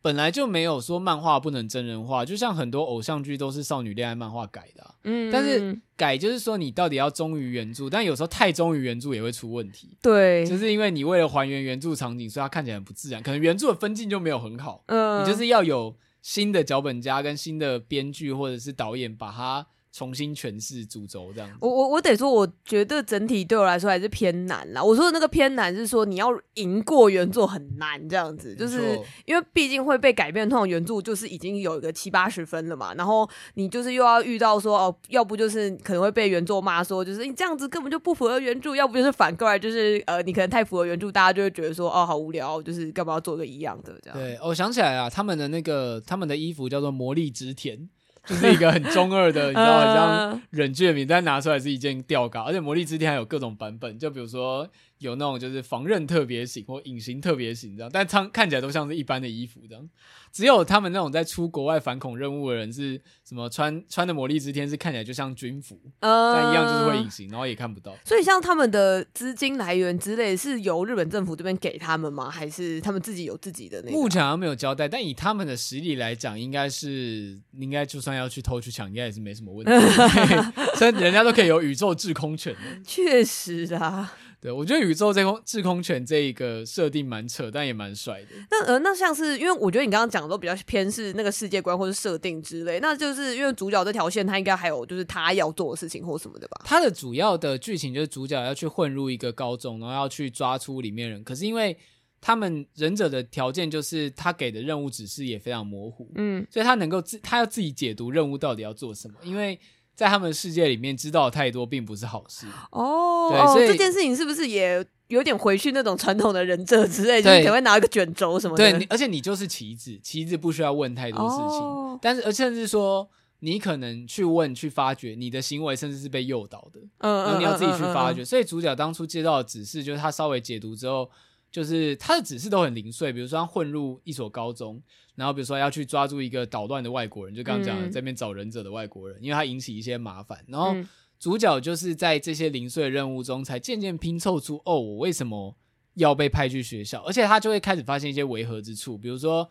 本来就没有说漫画不能真人化，就像很多偶像剧都是少女恋爱漫画改的，啊，嗯，但是改就是说你到底要忠于原著，但有时候太忠于原著也会出问题，对，就是因为你为了还原原著场景，所以它看起来很不自然，可能原著的分镜就没有很好，嗯，你就是要有新的脚本家跟新的编剧或者是导演把它。重新诠释主轴这样子，我我我得说，我觉得整体对我来说还是偏难啦。我说的那个偏难是说，你要赢过原作很难这样子，就是因为毕竟会被改变，通常原著就是已经有一个七八十分了嘛。然后你就是又要遇到说哦，要不就是可能会被原作骂说，就是你这样子根本就不符合原著；要不就是反过来，就是呃，你可能太符合原著，大家就会觉得说哦，好无聊，就是干嘛要做个一样的这样。对，我想起来啊，他们的那个他们的衣服叫做魔力之田。就是一个很中二的，你知道，好像忍俊的名字，但拿出来是一件吊嘎，而且魔力之地还有各种版本，就比如说。有那种就是防刃特别型或隐形特别型这样，但看看起来都像是一般的衣服这样。只有他们那种在出国外反恐任务的人是什么穿穿的魔力之天是看起来就像军服，呃，但一样就是会隐形，然后也看不到。所以像他们的资金来源之类是由日本政府这边给他们吗？还是他们自己有自己的那个？目前好像没有交代，但以他们的实力来讲，应该是应该就算要去偷去抢，应该也是没什么问题。所以人家都可以有宇宙制空权的。确实啊。对，我觉得宇宙这空制空权这一个设定蛮扯，但也蛮帅的。那呃，那像是因为我觉得你刚刚讲的都比较偏是那个世界观或者设定之类，那就是因为主角这条线他应该还有就是他要做的事情或什么的吧？他的主要的剧情就是主角要去混入一个高中，然后要去抓出里面人。可是因为他们忍者的条件就是他给的任务指示也非常模糊，嗯，所以他能够自他要自己解读任务到底要做什么，因为。在他们世界里面，知道太多并不是好事哦。对，所以这件事情是不是也有点回去那种传统的忍者之类，就是可能会拿一个卷轴什么的？对，而且你就是棋子，棋子不需要问太多事情，哦、但是而甚至说，你可能去问、去发掘，你的行为甚至是被诱导的，嗯，然后你要自己去发掘。所以主角当初接到的指示，就是他稍微解读之后。就是他的指示都很零碎，比如说他混入一所高中，然后比如说要去抓住一个捣乱的外国人，就刚刚讲的在那边找忍者的外国人，因为他引起一些麻烦。然后主角就是在这些零碎的任务中，才渐渐拼凑出哦，我为什么要被派去学校？而且他就会开始发现一些违和之处，比如说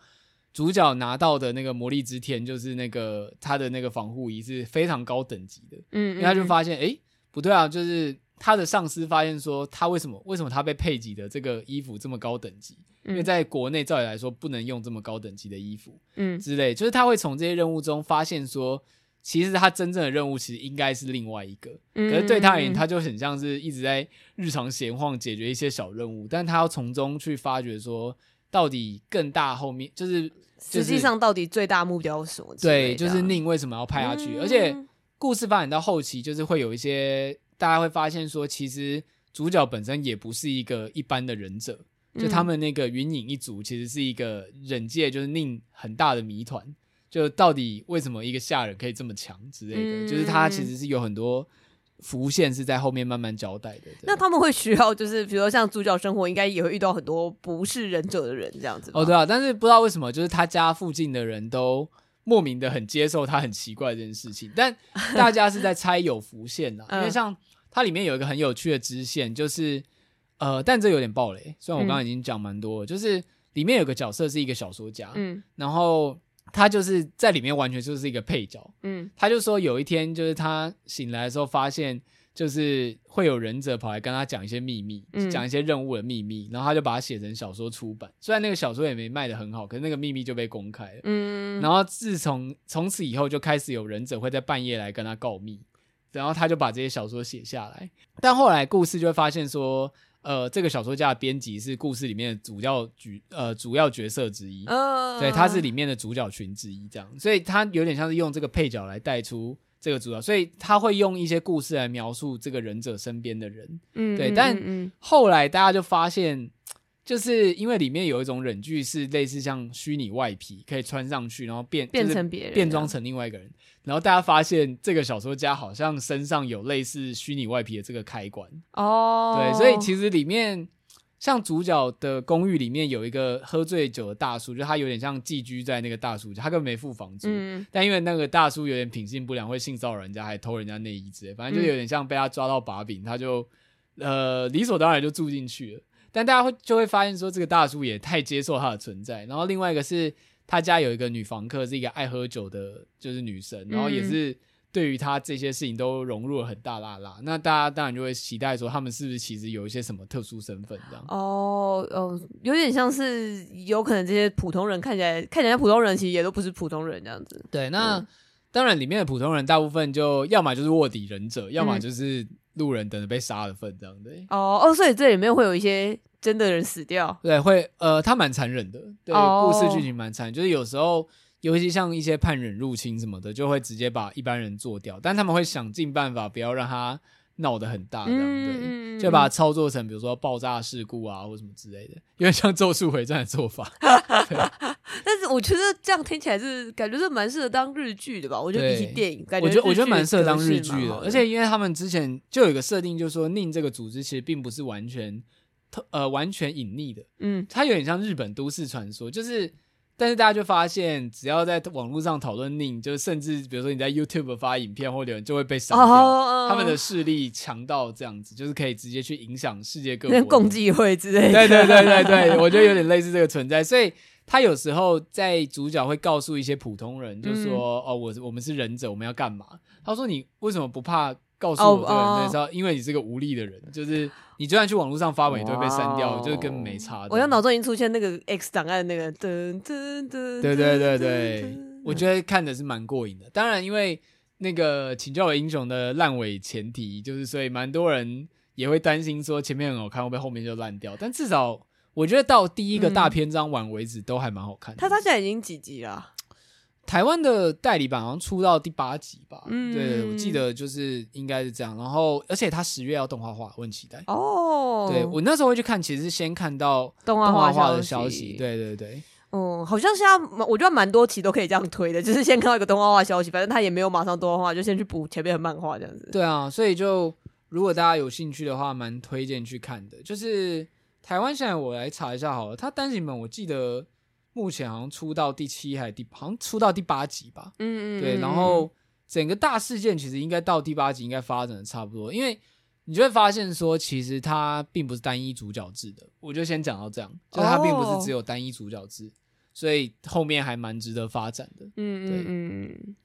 主角拿到的那个魔力之天，就是那个他的那个防护衣是非常高等级的，嗯，因为他就发现哎，不对啊，就是。他的上司发现说，他为什么为什么他被配给的这个衣服这么高等级？嗯、因为在国内照理来说不能用这么高等级的衣服，嗯，之类，就是他会从这些任务中发现说，其实他真正的任务其实应该是另外一个，嗯、可是对他而言，他就很像是一直在日常闲晃解决一些小任务，但他要从中去发掘说，到底更大后面就是、就是、实际上到底最大目标是什么？对，就是宁为什么要派下去？嗯、而且故事发展到后期，就是会有一些。大家会发现说，其实主角本身也不是一个一般的忍者，嗯、就他们那个云影一族其实是一个忍界就是令很大的谜团，就到底为什么一个下人可以这么强之类的，嗯、就是他其实是有很多浮现是在后面慢慢交代的。那他们会需要就是，比如说像主角生活，应该也会遇到很多不是忍者的人这样子。哦，对啊，但是不知道为什么，就是他家附近的人都。莫名的很接受他很奇怪这件事情，但大家是在猜有浮现的，因为像它里面有一个很有趣的支线，就是呃，但这有点暴雷，虽然我刚刚已经讲蛮多了，就是里面有个角色是一个小说家，嗯，然后他就是在里面完全就是一个配角，嗯，他就说有一天就是他醒来的时候发现就是会有忍者跑来跟他讲一些秘密，讲、嗯、一些任务的秘密，然后他就把它写成小说出版。虽然那个小说也没卖的很好，可是那个秘密就被公开了。嗯，然后自从从此以后，就开始有忍者会在半夜来跟他告密，然后他就把这些小说写下来。但后来故事就会发现说，呃，这个小说家的编辑是故事里面的主要角呃主要角色之一，哦、对，他是里面的主角群之一，这样，所以他有点像是用这个配角来带出。这个主要，所以他会用一些故事来描述这个忍者身边的人，嗯，对。但后来大家就发现，就是因为里面有一种忍具是类似像虚拟外皮，可以穿上去，然后变变成别人，变装成另外一个人。然后大家发现，这个小说家好像身上有类似虚拟外皮的这个开关哦。对，所以其实里面。像主角的公寓里面有一个喝醉酒的大叔，就他有点像寄居在那个大叔家，他根本没付房租，嗯、但因为那个大叔有点品性不良，会性骚扰人家，还偷人家内衣之类，反正就有点像被他抓到把柄，他就呃理所当然就住进去了。但大家会就会发现说，这个大叔也太接受他的存在。然后另外一个是他家有一个女房客，是一个爱喝酒的，就是女生，然后也是。嗯对于他这些事情都融入了很大拉拉，那大家当然就会期待说，他们是不是其实有一些什么特殊身份这样？哦哦，有点像是有可能这些普通人看起来看起来普通人，其实也都不是普通人这样子。对，那、嗯、当然里面的普通人大部分就要么就是卧底忍者，要么就是路人等着被杀的份这样的。哦哦，所以这里面会有一些真的人死掉？对，会呃，他蛮残忍的，对，哦、故事剧情蛮残忍，就是有时候。尤其像一些叛忍入侵什么的，就会直接把一般人做掉，但他们会想尽办法不要让他闹得很大，这样对，嗯、就把它操作成比如说爆炸事故啊或什么之类的，有点像《咒术回战》的做法。对 但是我觉得这样听起来是感觉是蛮适合当日剧的吧？我觉得比起电影，感觉我觉得我觉得蛮适合当日剧的，而且因为他们之前就有一个设定，就是说宁这个组织其实并不是完全特呃完全隐匿的，嗯，它有点像日本都市传说，就是。但是大家就发现，只要在网络上讨论 Nin，就是甚至比如说你在 YouTube 发影片或者就会被删掉。Oh, uh, 他们的势力强到这样子，就是可以直接去影响世界各国。共济会之类的。对对对对对，我觉得有点类似这个存在。所以他有时候在主角会告诉一些普通人，就是说：“嗯、哦，我我们是忍者，我们要干嘛？”他说：“你为什么不怕？”告诉我这个人，知道，因为你是个无力的人，就是你就算去网络上发文，也都会被删掉，就是根本没差。我脑中已经出现那个 X 档案那个噔噔噔，对对对对，我觉得看的是蛮过瘾的。当然，因为那个请叫我英雄的烂尾前提，就是所以蛮多人也会担心说前面很好看，会不会后面就烂掉？但至少我觉得到第一个大篇章完为止，都还蛮好看的。他他现在已经几集了？台湾的代理版好像出到第八集吧，嗯，对，我记得就是应该是这样。然后，而且他十月要动画化，我很期待。哦，对，我那时候会去看，其实是先看到动画化的消息。对对对，嗯，好像现在我觉得蛮多期都可以这样推的，就是先看到一个动画化消息，反正他也没有马上动画化，就先去补前面的漫画这样子。对啊，所以就如果大家有兴趣的话，蛮推荐去看的。就是台湾现在我来查一下好了，他单行本我记得。目前好像出到第七还是第，好像出到第八集吧。嗯嗯，对。然后整个大事件其实应该到第八集应该发展的差不多，因为你就会发现说，其实它并不是单一主角制的。我就先讲到这样，就它并不是只有单一主角制，所以后面还蛮值得发展的。嗯对嗯嗯。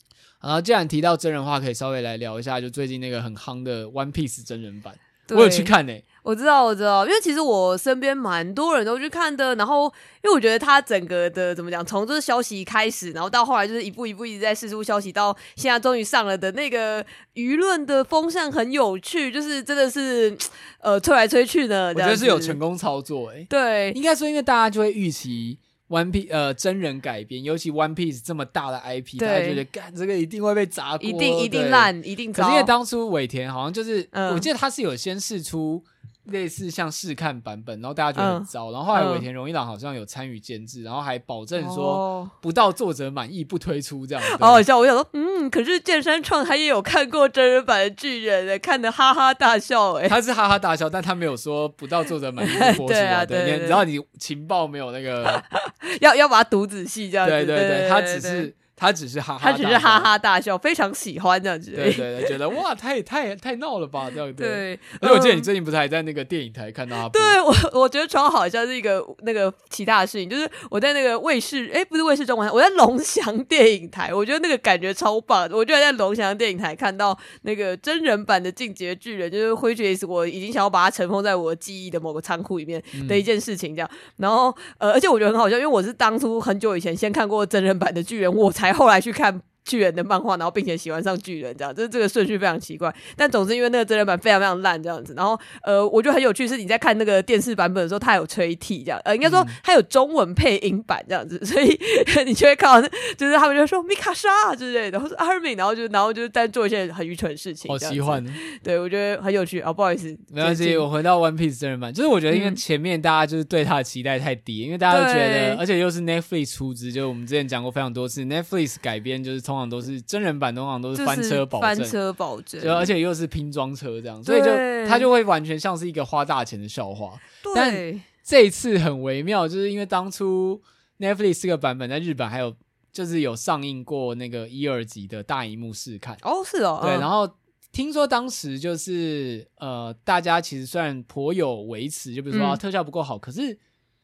然后既然提到真人化，可以稍微来聊一下，就最近那个很夯的《One Piece》真人版，我有去看呢、欸。我知道，我知道，因为其实我身边蛮多人都去看的。然后，因为我觉得他整个的怎么讲，从这个消息开始，然后到后来就是一步一步一直在试出消息，到现在终于上了的那个舆论的风向很有趣，就是真的是呃吹来吹去的。我觉得是有成功操作诶、欸。对，应该说，因为大家就会预期。One Piece 呃，真人改编，尤其 One Piece 这么大的 IP，对大家觉得干这个一定会被砸锅，一定一定烂，一定。可是因为当初尾田好像就是，嗯、我记得他是有先试出。类似像试看版本，然后大家觉得很糟，嗯、然后后来尾田荣一郎好像有参与监制，嗯、然后还保证说不到作者满意不推出这样。好好笑，我想说，嗯，可是剑山创他也有看过真人版的巨人诶，看得哈哈大笑诶。他是哈哈大笑，但他没有说不到作者满意不 播出。对啊，对，对，对，只要你情报没有那个，要要把它读仔细这样子。对对对，他只是。他只是哈哈，他只是哈哈大笑，非常喜欢这样子。对对对，觉得哇，太太太闹了吧，这样子。对，而且我记得你最近不是还在那个电影台看到他？对我，我觉得超好笑，是一个那个其他的事情，就是我在那个卫视，哎，不是卫视中文台，我在龙翔电影台，我觉得那个感觉超棒。我就在龙翔电影台看到那个真人版的《进击的巨人》，就是灰爵士，我已经想要把它尘封在我记忆的某个仓库里面的一件事情，这样。嗯、然后呃，而且我觉得很好笑，因为我是当初很久以前先看过真人版的巨人，我才后来去看。巨人的漫画，然后并且喜欢上巨人，这样，就是这个顺序非常奇怪。但总之，因为那个真人版非常非常烂，这样子。然后，呃，我觉得很有趣，是你在看那个电视版本的时候，它有吹替，这样，呃，应该说它有中文配音版这样子，所以你就会看到，就是他们就说米卡莎之类的，然后是阿尔敏，然后就然后就在做一些很愚蠢的事情。好奇幻，对我觉得很有趣啊，哦，不好意思，没关系，我回到 One Piece 真人版，就是我觉得因为前面大家就是对他的期待太低，因为大家都觉得，而且又是 Netflix 出资，就是我们之前讲过非常多次，Netflix 改编就是通常都是真人。版通常都是翻车保证，翻车保证，就而且又是拼装车这样，所以就它就会完全像是一个花大钱的笑话。但这一次很微妙，就是因为当初 Netflix 这个版本在日本还有就是有上映过那个一二集的大荧幕试看哦，是哦，对，然后听说当时就是呃，大家其实虽然颇有维持，就比如说、嗯啊、特效不够好，可是。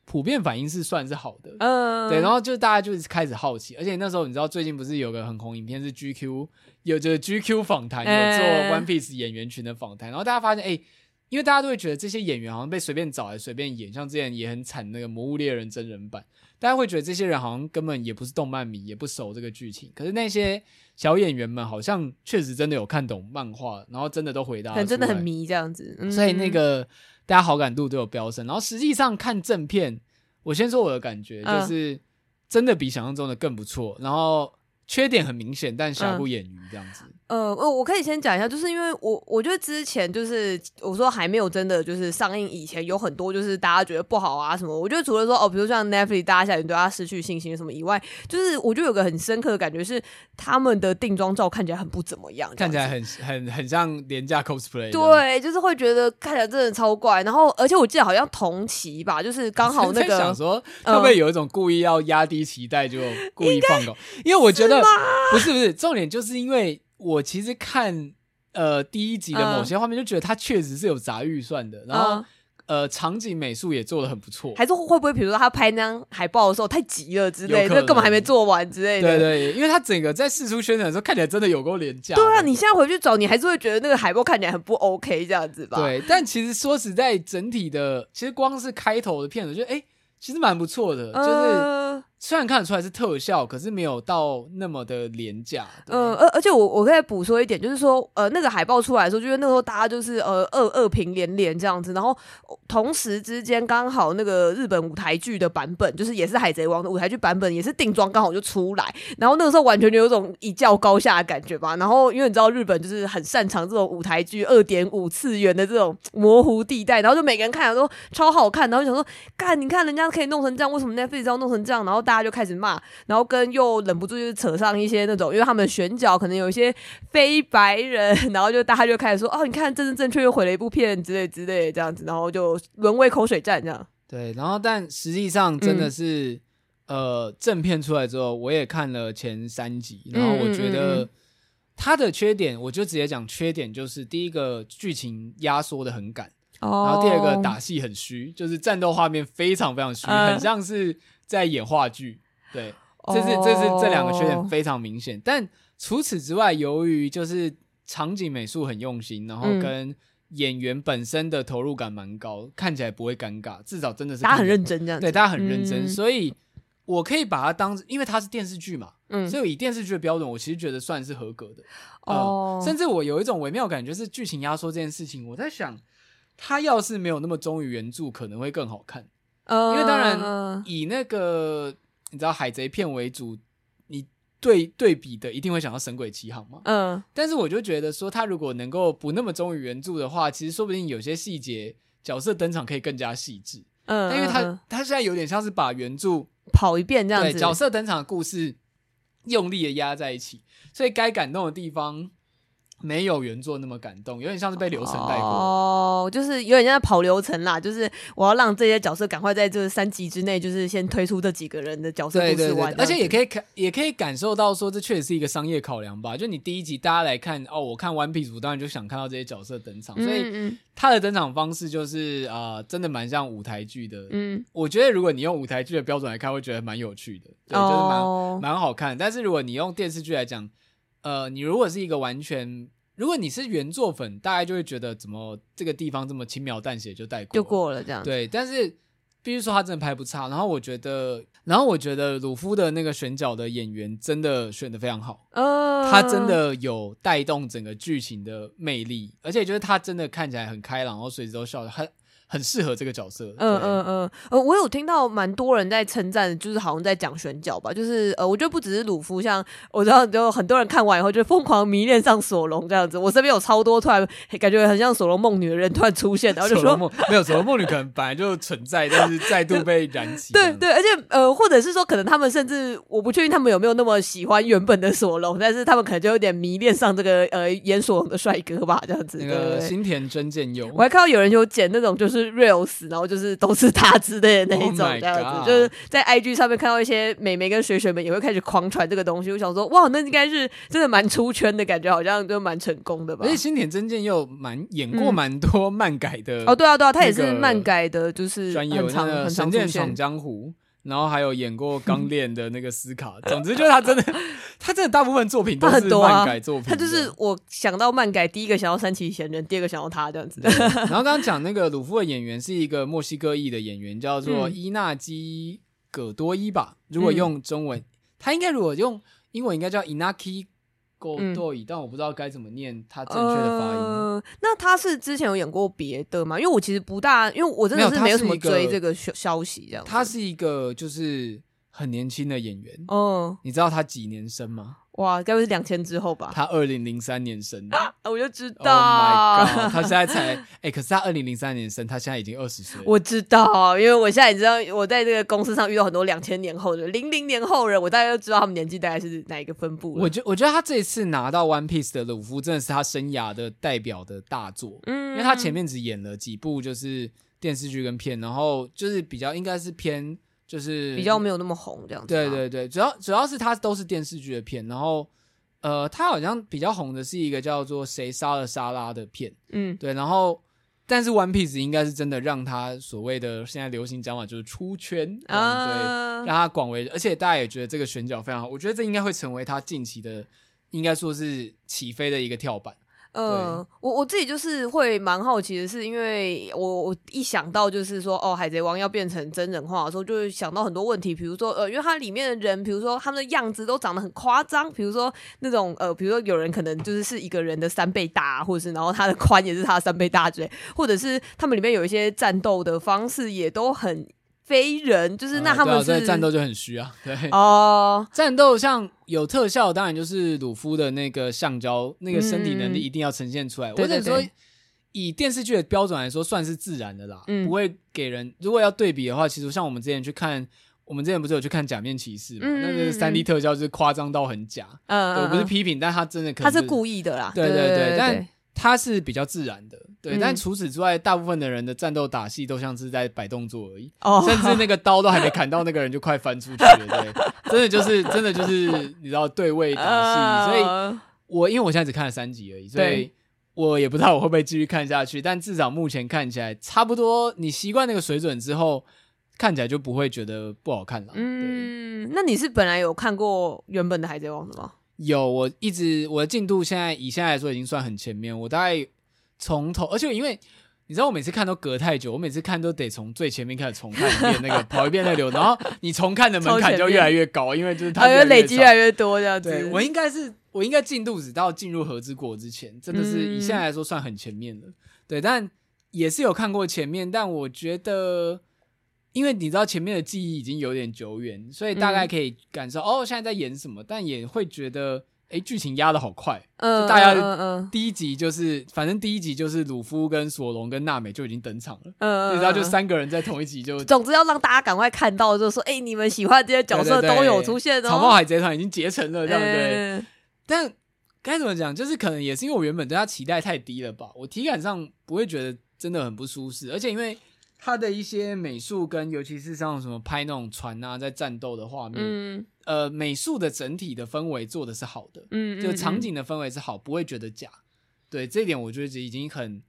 普遍反应是算是好的，嗯，对，然后就大家就是开始好奇，而且那时候你知道最近不是有个很红影片是 GQ 有就是 GQ 访谈有做 One Piece 演员群的访谈，然后大家发现哎、欸，因为大家都会觉得这些演员好像被随便找来随便演，像之前也很惨那个魔物猎人真人版，大家会觉得这些人好像根本也不是动漫迷，也不熟这个剧情，可是那些小演员们好像确实真的有看懂漫画，然后真的都回答，真的很迷这样子，嗯、所以那个。大家好感度都有飙升，然后实际上看正片，我先说我的感觉，就是真的比想象中的更不错，然后缺点很明显，但瑕不掩瑜这样子。呃，我我可以先讲一下，就是因为我我觉得之前就是我说还没有真的就是上映以前，有很多就是大家觉得不好啊什么。我觉得除了说哦，比如像 Netflix，大家现在对他失去信心什么以外，就是我觉得有个很深刻的感觉是他们的定妆照看起来很不怎么样，看起来很很很像廉价 cosplay。对，就是会觉得看起来真的超怪。然后而且我记得好像同期吧，就是刚好那个想说会不会有一种故意要压低期待就故意放狗，因为我觉得不是不是重点，就是因为。我其实看呃第一集的某些画面，就觉得它确实是有砸预算的，然后呃场景美术也做的很不错。还是会不会比如说他拍那张海报的时候太急了之类的，根本还没做完之类的。对对，因为他整个在释出宣传的时候看起来真的有够廉价。对啊，你现在回去找，你还是会觉得那个海报看起来很不 OK 这样子吧？对，但其实说实在，整体的其实光是开头的片子，就哎。其实蛮不错的，就是虽然看得出来是特效，可是没有到那么的廉价。嗯，而而且我我可以补说一点，就是说，呃，那个海报出来的时候，就是那时候大家就是呃恶恶评连连这样子，然后同时之间刚好那个日本舞台剧的版本，就是也是海贼王的舞台剧版本，也是定妆刚好就出来，然后那个时候完全就有种一较高下的感觉吧。然后因为你知道日本就是很擅长这种舞台剧二点五次元的这种模糊地带，然后就每个人看起来都超好看，然后就想说，干你看人家。可以弄成这样，为什么 Netflix 要弄成这样？然后大就开始骂，然后跟又忍不住就是扯上一些那种，因为他们选角可能有一些非白人，然后就大家就开始说：“哦，你看，政治正确又毁了一部片之类之类这样子。”然后就沦为口水战这样。对，然后但实际上真的是，嗯、呃，正片出来之后，我也看了前三集，然后我觉得它的缺点，我就直接讲缺点，就是第一个剧情压缩的很赶。然后第二个打戏很虚，就是战斗画面非常非常虚，呃、很像是在演话剧。对，这是这是这两个缺点非常明显。但除此之外，由于就是场景美术很用心，然后跟演员本身的投入感蛮高，嗯、看起来不会尴尬，至少真的是大家很认真这样子。对，大家很认真，嗯、所以我可以把它当，因为它是电视剧嘛，嗯，所以以电视剧的标准，我其实觉得算是合格的。哦、呃，甚至我有一种微妙感觉，是剧情压缩这件事情，我在想。它要是没有那么忠于原著，可能会更好看。Uh, 因为当然以那个你知道海贼片为主，你对对比的一定会想到《神鬼奇航》嘛。嗯。Uh, 但是我就觉得说，他如果能够不那么忠于原著的话，其实说不定有些细节、角色登场可以更加细致。嗯。Uh, 但因为他他现在有点像是把原著跑一遍这样子，对，角色登场的故事用力的压在一起，所以该感动的地方。没有原作那么感动，有点像是被流程带过哦，就是有点像在跑流程啦。就是我要让这些角色赶快在这三集之内，就是先推出这几个人的角色故事完，而且也可以看，也可以感受到说，这确实是一个商业考量吧。就你第一集大家来看哦，我看 One Piece，我当然就想看到这些角色登场，所以他的登场方式就是啊、呃，真的蛮像舞台剧的。嗯，我觉得如果你用舞台剧的标准来看，会觉得蛮有趣的，对，就是蛮蛮好看。但是如果你用电视剧来讲，呃，你如果是一个完全，如果你是原作粉，大概就会觉得怎么这个地方这么轻描淡写就带过，就过了这样。对，但是必须说他真的拍不差。然后我觉得，然后我觉得鲁夫的那个选角的演员真的选的非常好，呃，他真的有带动整个剧情的魅力，而且就是他真的看起来很开朗，然后随时都笑得很。很适合这个角色。嗯嗯嗯，呃，我有听到蛮多人在称赞，就是好像在讲选角吧。就是呃，我觉得不只是鲁夫，像我知道就很多人看完以后就疯狂迷恋上索隆这样子。我身边有超多突然感觉很像索隆梦女的人突然出现，然后就说 没有索隆梦女可能本来就存在，但是再度被燃起。对对，而且呃，或者是说可能他们甚至我不确定他们有没有那么喜欢原本的索隆，但是他们可能就有点迷恋上这个呃演索隆的帅哥吧，这样子。那个新田真剑佑，我还看到有人有剪那种就是。是 reels，然后就是都是他之类的那一种这样子，oh、就是在 IG 上面看到一些美眉跟水水们也会开始狂传这个东西。我想说，哇，那应该是真的蛮出圈的感觉，好像就蛮成功的吧。而且新田真剑又蛮演过蛮多 漫改的、嗯、哦，对啊，对啊，他也是漫改的，就是专业的《神剑闯江湖》。然后还有演过《钢炼》的那个斯卡，总之就是他真的，他真的大部分作品都是漫改作品。他就是我想到漫改，第一个想到三崎贤人，第二个想到他这样子。然后刚刚讲那个鲁夫的演员是一个墨西哥裔的演员，叫做伊纳基·葛多伊吧？如果用中文，他应该如果用英文应该叫 Inaki。对，但我不知道该怎么念他正确的发音。呃，那他是之前有演过别的吗？因为我其实不大，因为我真的是没有什么追这个消息这样。他是一个就是很年轻的演员。哦，你知道他几年生吗？哇，该不是两千之后吧？他二零零三年生的，我就知道。Oh my god，他现在才 哎、欸，可是他二零零三年生，他现在已经二十岁。我知道，因为我现在也知道，我在这个公司上遇到很多两千年后的零零年后人，我大概就知道他们年纪大概是哪一个分布。我觉我觉得他这一次拿到 One Piece 的鲁夫，真的是他生涯的代表的大作。嗯，因为他前面只演了几部就是电视剧跟片，然后就是比较应该是偏。就是比较没有那么红这样子。对对对，主要主要是他都是电视剧的片，然后呃，他好像比较红的是一个叫做《谁杀了莎拉》的片，嗯，对，然后但是 One Piece 应该是真的让他所谓的现在流行讲法就是出圈啊，对，让他广为，而且大家也觉得这个选角非常好，我觉得这应该会成为他近期的应该说是起飞的一个跳板。嗯，我我自己就是会蛮好奇的，是因为我我一想到就是说哦，海贼王要变成真人化的时候，就会想到很多问题，比如说呃，因为它里面的人，比如说他们的样子都长得很夸张，比如说那种呃，比如说有人可能就是是一个人的三倍大，或者是然后他的 宽也是他的三倍大之类，或者是他们里面有一些战斗的方式也都很。非人就是那他们是、啊啊、战斗就很虚啊，对哦，战斗像有特效，当然就是鲁夫的那个橡胶那个身体能力一定要呈现出来。或者、嗯、说以电视剧的标准来说，算是自然的啦，嗯、不会给人。如果要对比的话，其实像我们之前去看，我们之前不是有去看假面骑士嘛？嗯、那个三 D 特效就是夸张到很假。嗯，我不是批评，但他真的可能、他是故意的啦。对对对，但。他是比较自然的，对，嗯、但除此之外，大部分的人的战斗打戏都像是在摆动作而已，哦、甚至那个刀都还没砍到那个人就快翻出去了，对，真的就是真的就是你知道对位打戏，呃、所以我因为我现在只看了三集而已，所以我也不知道我会不会继续看下去，但至少目前看起来差不多，你习惯那个水准之后，看起来就不会觉得不好看了。嗯，那你是本来有看过原本的海贼王的吗？有，我一直我的进度现在以现在来说已经算很前面。我大概从头，而且因为你知道，我每次看都隔太久，我每次看都得从最前面开始重看一遍那个跑一遍那个流，然后你重看的门槛就越来越高，因为就是它累积越来越多这样子。对，我应该是我应该进度只到进入和之国之前，真的是以现在来说算很前面了。嗯、对，但也是有看过前面，但我觉得。因为你知道前面的记忆已经有点久远，所以大概可以感受、嗯、哦，现在在演什么，但也会觉得哎，剧情压的好快。嗯，就大家第一集就是，嗯、反正第一集就是鲁夫跟索隆跟娜美就已经登场了。嗯，你知道就三个人在同一集就，总之要让大家赶快看到，就是说哎，你们喜欢这些角色都有出现哦。草帽海贼团已经结成了，对不对？嗯、但该怎么讲？就是可能也是因为我原本对他期待太低了吧，我体感上不会觉得真的很不舒适，而且因为他的一些美术跟尤其是像什么拍那种船啊，在战斗的画面，嗯，呃，美术的整体的氛围做的是好的，嗯，就场景的氛围是好，不会觉得假。对，这一点，我觉得已经很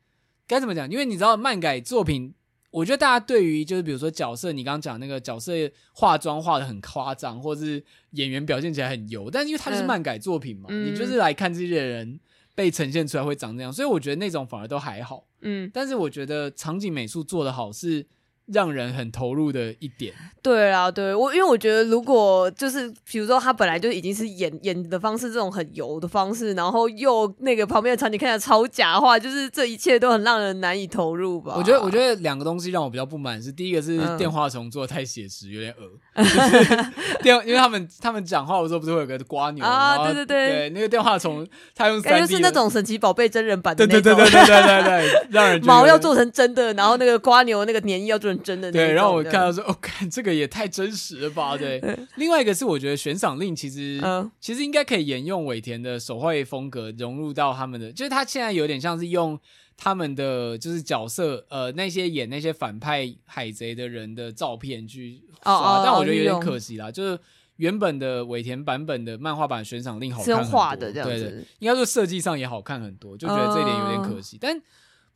该怎么讲？因为你知道漫改作品。我觉得大家对于就是比如说角色，你刚刚讲那个角色化妆化的很夸张，或者是演员表现起来很油，但是因为它就是漫改作品嘛，嗯、你就是来看这些人被呈现出来会长这样，所以我觉得那种反而都还好。嗯，但是我觉得场景美术做的好是。让人很投入的一点，对啊，对我，因为我觉得如果就是比如说他本来就已经是演演的方式这种很油的方式，然后又那个旁边的场景看起来超假的话，就是这一切都很让人难以投入吧。我觉得，我觉得两个东西让我比较不满是，第一个是电话虫做的太写实，有点恶。就是电，因为他们他们讲话的时候不是会有个瓜牛啊？对对对，对那个电话虫，他用三 D 就是那种神奇宝贝真人版的那种，对对对对对对对，让人 毛要做成真的，然后那个瓜牛那个粘液要做成。真的对，然后我看到说，哦，看这个也太真实了吧？对，另外一个是我觉得悬赏令其实，嗯，其实应该可以沿用尾田的手绘风格融入到他们的，就是他现在有点像是用他们的就是角色，呃，那些演那些反派海贼的人的照片去刷，哦哦，但我觉得有点可惜啦，就是原本的尾田版本的漫画版悬赏令好看很多，的这样子，对对，应该说设计上也好看很多，就觉得这一点有点可惜，哦，但。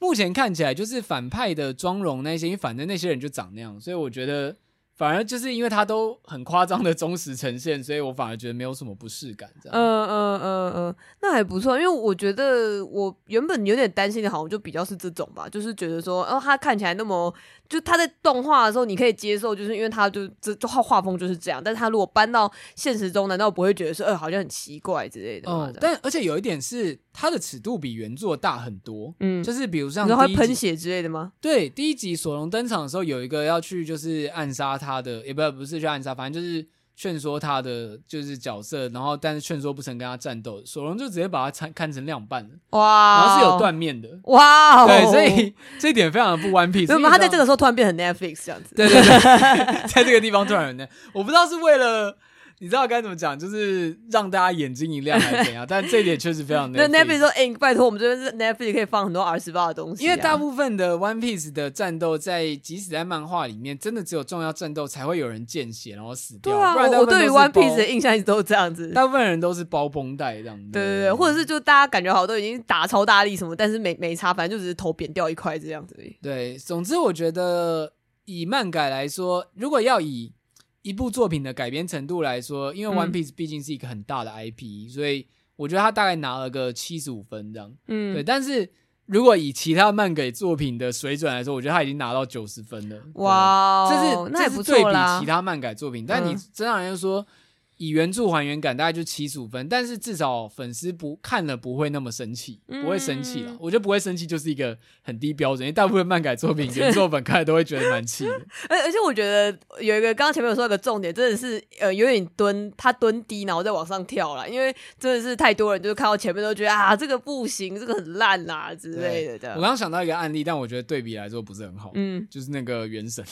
目前看起来就是反派的妆容那些，因为反正那些人就长那样，所以我觉得。反而就是因为他都很夸张的忠实呈现，所以我反而觉得没有什么不适感。这样，嗯嗯嗯嗯，那还不错。因为我觉得我原本有点担心的，好像就比较是这种吧，就是觉得说，哦，他看起来那么，就他在动画的时候你可以接受，就是因为他就这就画画风就是这样。但是他如果搬到现实中，难道不会觉得说，呃，好像很奇怪之类的？嗯，但而且有一点是，他的尺度比原作大很多。嗯，就是比如像你会喷血之类的吗？对，第一集索隆登场的时候，有一个要去就是暗杀他。他的也不不是去暗杀，反正就是劝说他的就是角色，然后但是劝说不成，跟他战斗，索隆就直接把他看看成两半了，哇 Wow，然后是有断面的，哇 Wow，对，所以这一点非常的不 One Piece。为什么他在这个时候突然变成 Netflix 这样子？对对对，在这个地方突然我不知道是为了。你知道该怎么讲，就是让大家眼睛一亮还是怎样？但这一点确实非常。那 Netflix 说：“哎、欸，拜托，我们这边是 Netflix 可以放很多 R 十八的东西、啊。”因为大部分的 One Piece 的战斗，在即使在漫画里面，真的只有重要战斗才会有人见血然后死掉。对啊，不然我对于 One Piece 的印象一直都是这样子。大部分人都是包绷带这样子。对对对，或者是就大家感觉好都已经打超大力什么，但是没没差，反正就只是头扁掉一块这样子而已。对，总之我觉得以漫改来说，如果要以一部作品的改编程度来说，因为 One Piece 毕竟是一个很大的 IP，、嗯、所以我觉得他大概拿了个七十五分这样。嗯，对。但是如果以其他漫改作品的水准来说，我觉得他已经拿到九十分了。哇，这是这是对比其他漫改作品。但你真让人说。以原著还原感大概就七十五分，但是至少粉丝不看了不会那么生气，不会生气了。嗯、我觉得不会生气就是一个很低标准，因为大部分漫改作品 原作本看了都会觉得蛮气的。而而且我觉得有一个刚刚前面有说一个重点，真的是呃有点蹲，他蹲低然后再往上跳了，因为真的是太多人就是看到前面都觉得啊这个不行，这个很烂啦之类的。我刚刚想到一个案例，但我觉得对比来说不是很好，嗯，就是那个原神。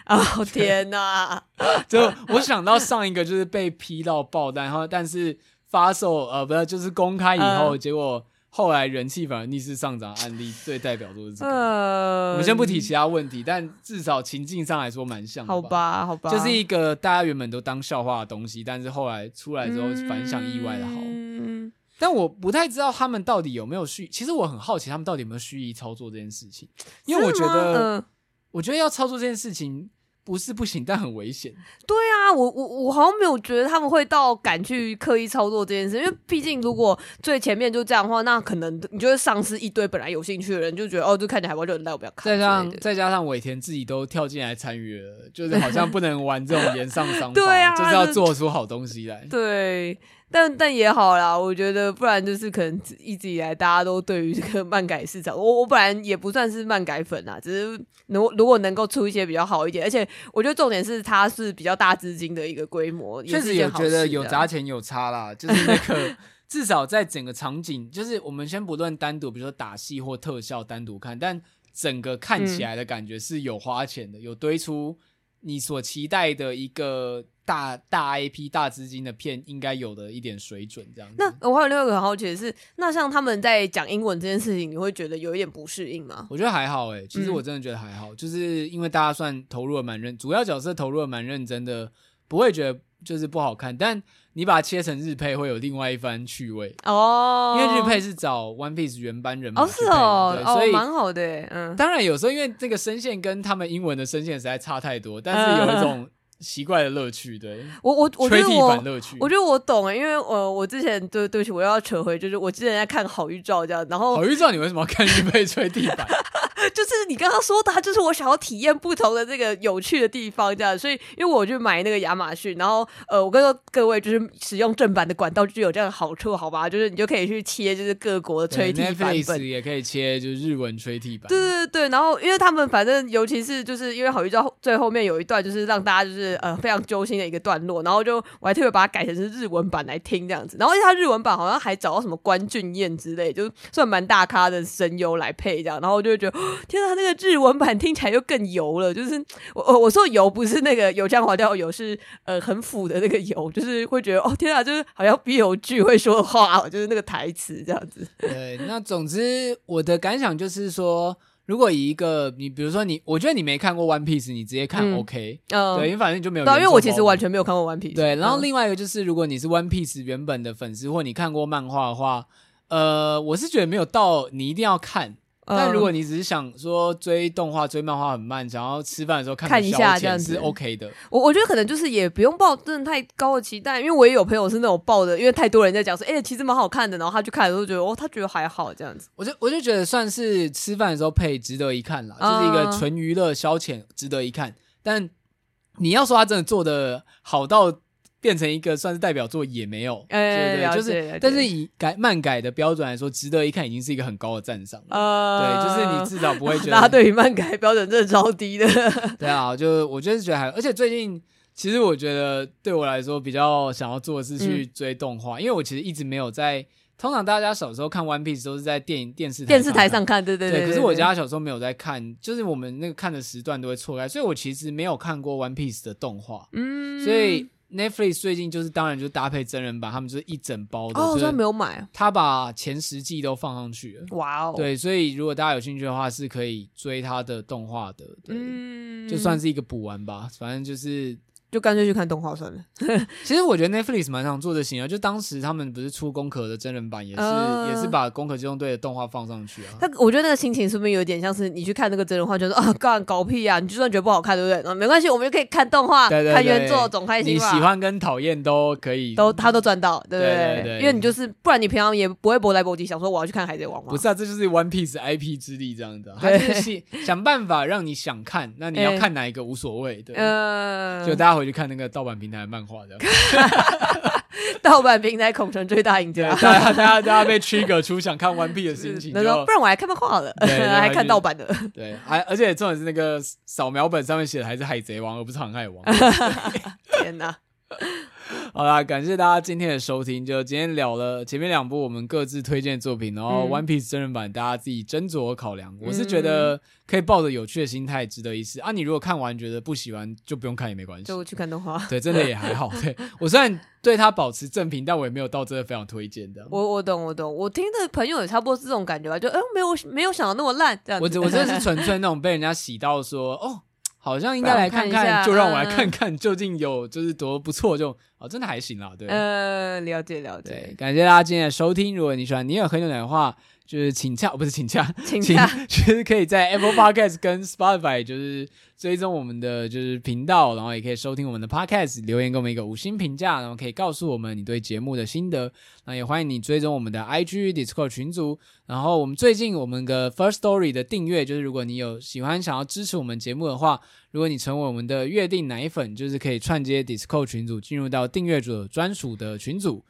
哦天哪！就我想到上一个就是被批到爆弹，然后但是发售呃不是就是公开以后，嗯、结果后来人气反而逆势上涨案例，最代表作是这个。嗯、我们先不提其他问题，但至少情境上来说蛮像的。好吧，好吧，就是一个大家原本都当笑话的东西，但是后来出来之后反响意外的好。嗯、但我不太知道他们到底有没有蓄，其实我很好奇他们到底有没有蓄意操作这件事情，因为我觉得，嗯、我觉得要操作这件事情。不是不行，但很危险。对啊，我我我好像没有觉得他们会到敢去刻意操作这件事，因为毕竟如果最前面就这样的话，那可能你就会丧失一堆本来有兴趣的人，就觉得哦，就看起来海报就很烂，我不要看。再加上再加上尾田自己都跳进来参与了，就是好像不能玩这种炎上商 法，对啊，就是要做出好东西来。对。但但也好啦，我觉得不然就是可能一直以来大家都对于这个 漫改市场，我我本来也不算是漫改粉啦，只是如如果能够出一些比较好一点，而且我觉得重点是它是比较大资金的一个规模，确实也觉得有砸钱有差啦，就是那个 至少在整个场景，就是我们先不论单独，比如说打戏或特效单独看，但整个看起来的感觉是有花钱的，有堆出。你所期待的一个大大 IP 大资金的片应该有的一点水准，这样子。那我还有另外一个很好奇的是，那像他们在讲英文这件事情，你会觉得有一点不适应吗？我觉得还好诶，其实我真的觉得还好，嗯、就是因为大家算投入了蛮认，主要角色投入了蛮认真的，不会觉得就是不好看，但。你把它切成日配会有另外一番趣味哦，因为日配是找 One Piece 原班人马哦，是哦，所以蛮好的，嗯。当然有时候因为这个声线跟他们英文的声线实在差太多，但是有一种 奇怪的乐趣，对。我我我觉得我我觉得我懂诶，因为呃，我之前对对不起，我要扯回，就是我之前在看好预兆这样，然后好预兆，你为什么要看预备吹地板？就是你刚刚说的，他就是我想要体验不同的这个有趣的地方，这样，所以因为我就买那个亚马逊，然后呃，我跟各位就是使用正版的管道就有这样的好处，好吧？就是你就可以去切，就是各国的吹地版本，也可以切，就是日文吹替版。对对对，然后因为他们反正尤其是就是因为好预兆最后面有一段就是让大家就是呃非常揪心的一个段落，然后就我还特别把它改成是日文版来听这样子，然后因为他日文版好像还找到什么关俊彦之类，就算蛮大咖的声优来配这样，然后我就觉得天啊，那个日文版听起来又更油了，就是我我说油不是那个油腔滑调油，是呃很腐的那个油，就是会觉得哦天啊，就是好像 B 有剧会说话，就是那个台词这样子。对，那总之我的感想就是说，如果以一个你比如说你，我觉得你没看过 One Piece，你直接看 OK，嗯，对，因为反正你就没有，因为我其实完全没有看过 One Piece。对，然后另外一个就是，如果你是 One Piece 原本的粉丝，或你看过漫画的话，呃，我是觉得没有到你一定要看。但如果你只是想说追动画、追漫画很慢，想要吃饭的时候看，看一下这样子是 OK 的。我我觉得可能就是也不用抱真的太高的期待，因为我也有朋友是那种抱的，因为太多人在讲说，哎、欸，其实蛮好看的，然后他去看的时候觉得哦，他觉得还好这样子。我就我就觉得算是吃饭的时候配，值得一看啦，就是一个纯娱乐消遣，值得一看。但你要说他真的做的好到。变成一个算是代表作也没有，哎、对对，就是，但是以改漫改的标准来说，值得一看已经是一个很高的赞赏了。呃，对，就是你至少不会觉得 大家对于漫改标准真的超低的。对啊，就我就是觉得还，而且最近其实我觉得对我来说比较想要做的是去追动画，嗯、因为我其实一直没有在。通常大家小时候看 One Piece 都是在电影电视电视台上看，对对对，对，对，对。可是我家小时候没有在看，就是我们那个看的时段都会错开，所以我其实没有看过 One Piece 的动画。嗯，所以。Netflix 最近就是当然就搭配真人版，他们就是一整包的。哦，我真的没有买。他把前十季都放上去了。哇哦！对，所以如果大家有兴趣的话，是可以追他的动画的。对，嗯，就算是一个补完吧，反正就是。就干脆去看动画算了。其实我觉得 Netflix 蛮想做的型啊，就当时他们不是出《攻壳》的真人版，也是、呃、也是把《攻壳机动队》的动画放上去啊。他我觉得那个心情是不是有点像是你去看那个真人画，就是啊，干搞屁啊！你就算觉得不好看，对不对？啊没关系，我们就可以看动画，对对对，看原作总开心。你喜欢跟讨厌都可以，都他都赚到，对不对？因为你就是不然，你平常也不会搏来搏去，想说我要去看《海贼王》吗？不是啊，这就是 One Piece IP 之力这样的，他就是想办法让你想看，那你要看哪一个无所谓，对。就大家回去看那个盗版。平台漫画的 盗版平台，恐成最大赢家。大家大家大家被 trigger 出想看 One Piece 的心情，他说不然我还看漫画了，还看盗版的。对，还而且重点是那个扫描本上面写的还是海贼王，而不是航海王。天哪！好啦，感谢大家今天的收听。就今天聊了前面两部我们各自推荐的作品，然后《One Piece》真人版大家自己斟酌考量。嗯、我是觉得可以抱着有趣的心态，值得一试啊！你如果看完觉得不喜欢，就不用看也没关系，就去看动画。对，真的也还好。对我虽然对他保持正评，但我也没有到真的非常推荐的。我我懂我懂，我听的朋友也差不多是这种感觉吧，就嗯、呃，没有没有想到那么烂这样子。我我真的是 纯粹那种被人家洗到说哦。好像应该来看看，就让我来看看究竟有就是多不错，就哦真的还行啦，对。呃，了解了解。对，感谢大家今天的收听。如果你喜欢你也喝牛奶的话，就是请假不是请假，请假，就是可以在 Apple Podcast 跟 Spotify 就是追踪我们的就是频道，然后也可以收听我们的 Podcast，留言给我们一个五星评价，然后可以告诉我们你对节目的心得。那也欢迎你追踪我们的 IG Discord 群组。然后我们最近我们的 First Story 的订阅，就是如果你有喜欢想要支持我们节目的话，如果你成为我们的约定奶粉，就是可以串接 Discord 群组，进入到订阅者专属的群组。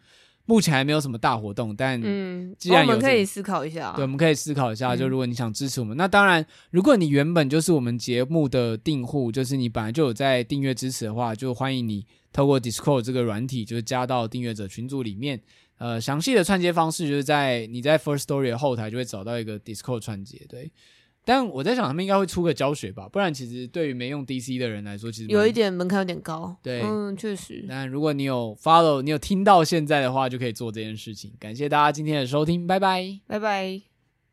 目前还没有什么大活动，但嗯，既然有、可以思考一下。对，我们可以思考一下。就如果你想支持我们，嗯、那当然，如果你原本就是我们节目的订户，就是你本来就有在订阅支持的话，就欢迎你透过 Discord 这个软体，就是加到订阅者群组里面。呃，详细的串接方式就是在你在 First Story 的后台就会找到一个 Discord 串接。对。但我在想，他们应该会出个教学吧，不然其实对于没用 DC 的人来说，其实有一点门槛有点高。对，嗯，确实。但如果你有 follow，你有听到现在的话，就可以做这件事情。感谢大家今天的收听，拜拜，拜拜。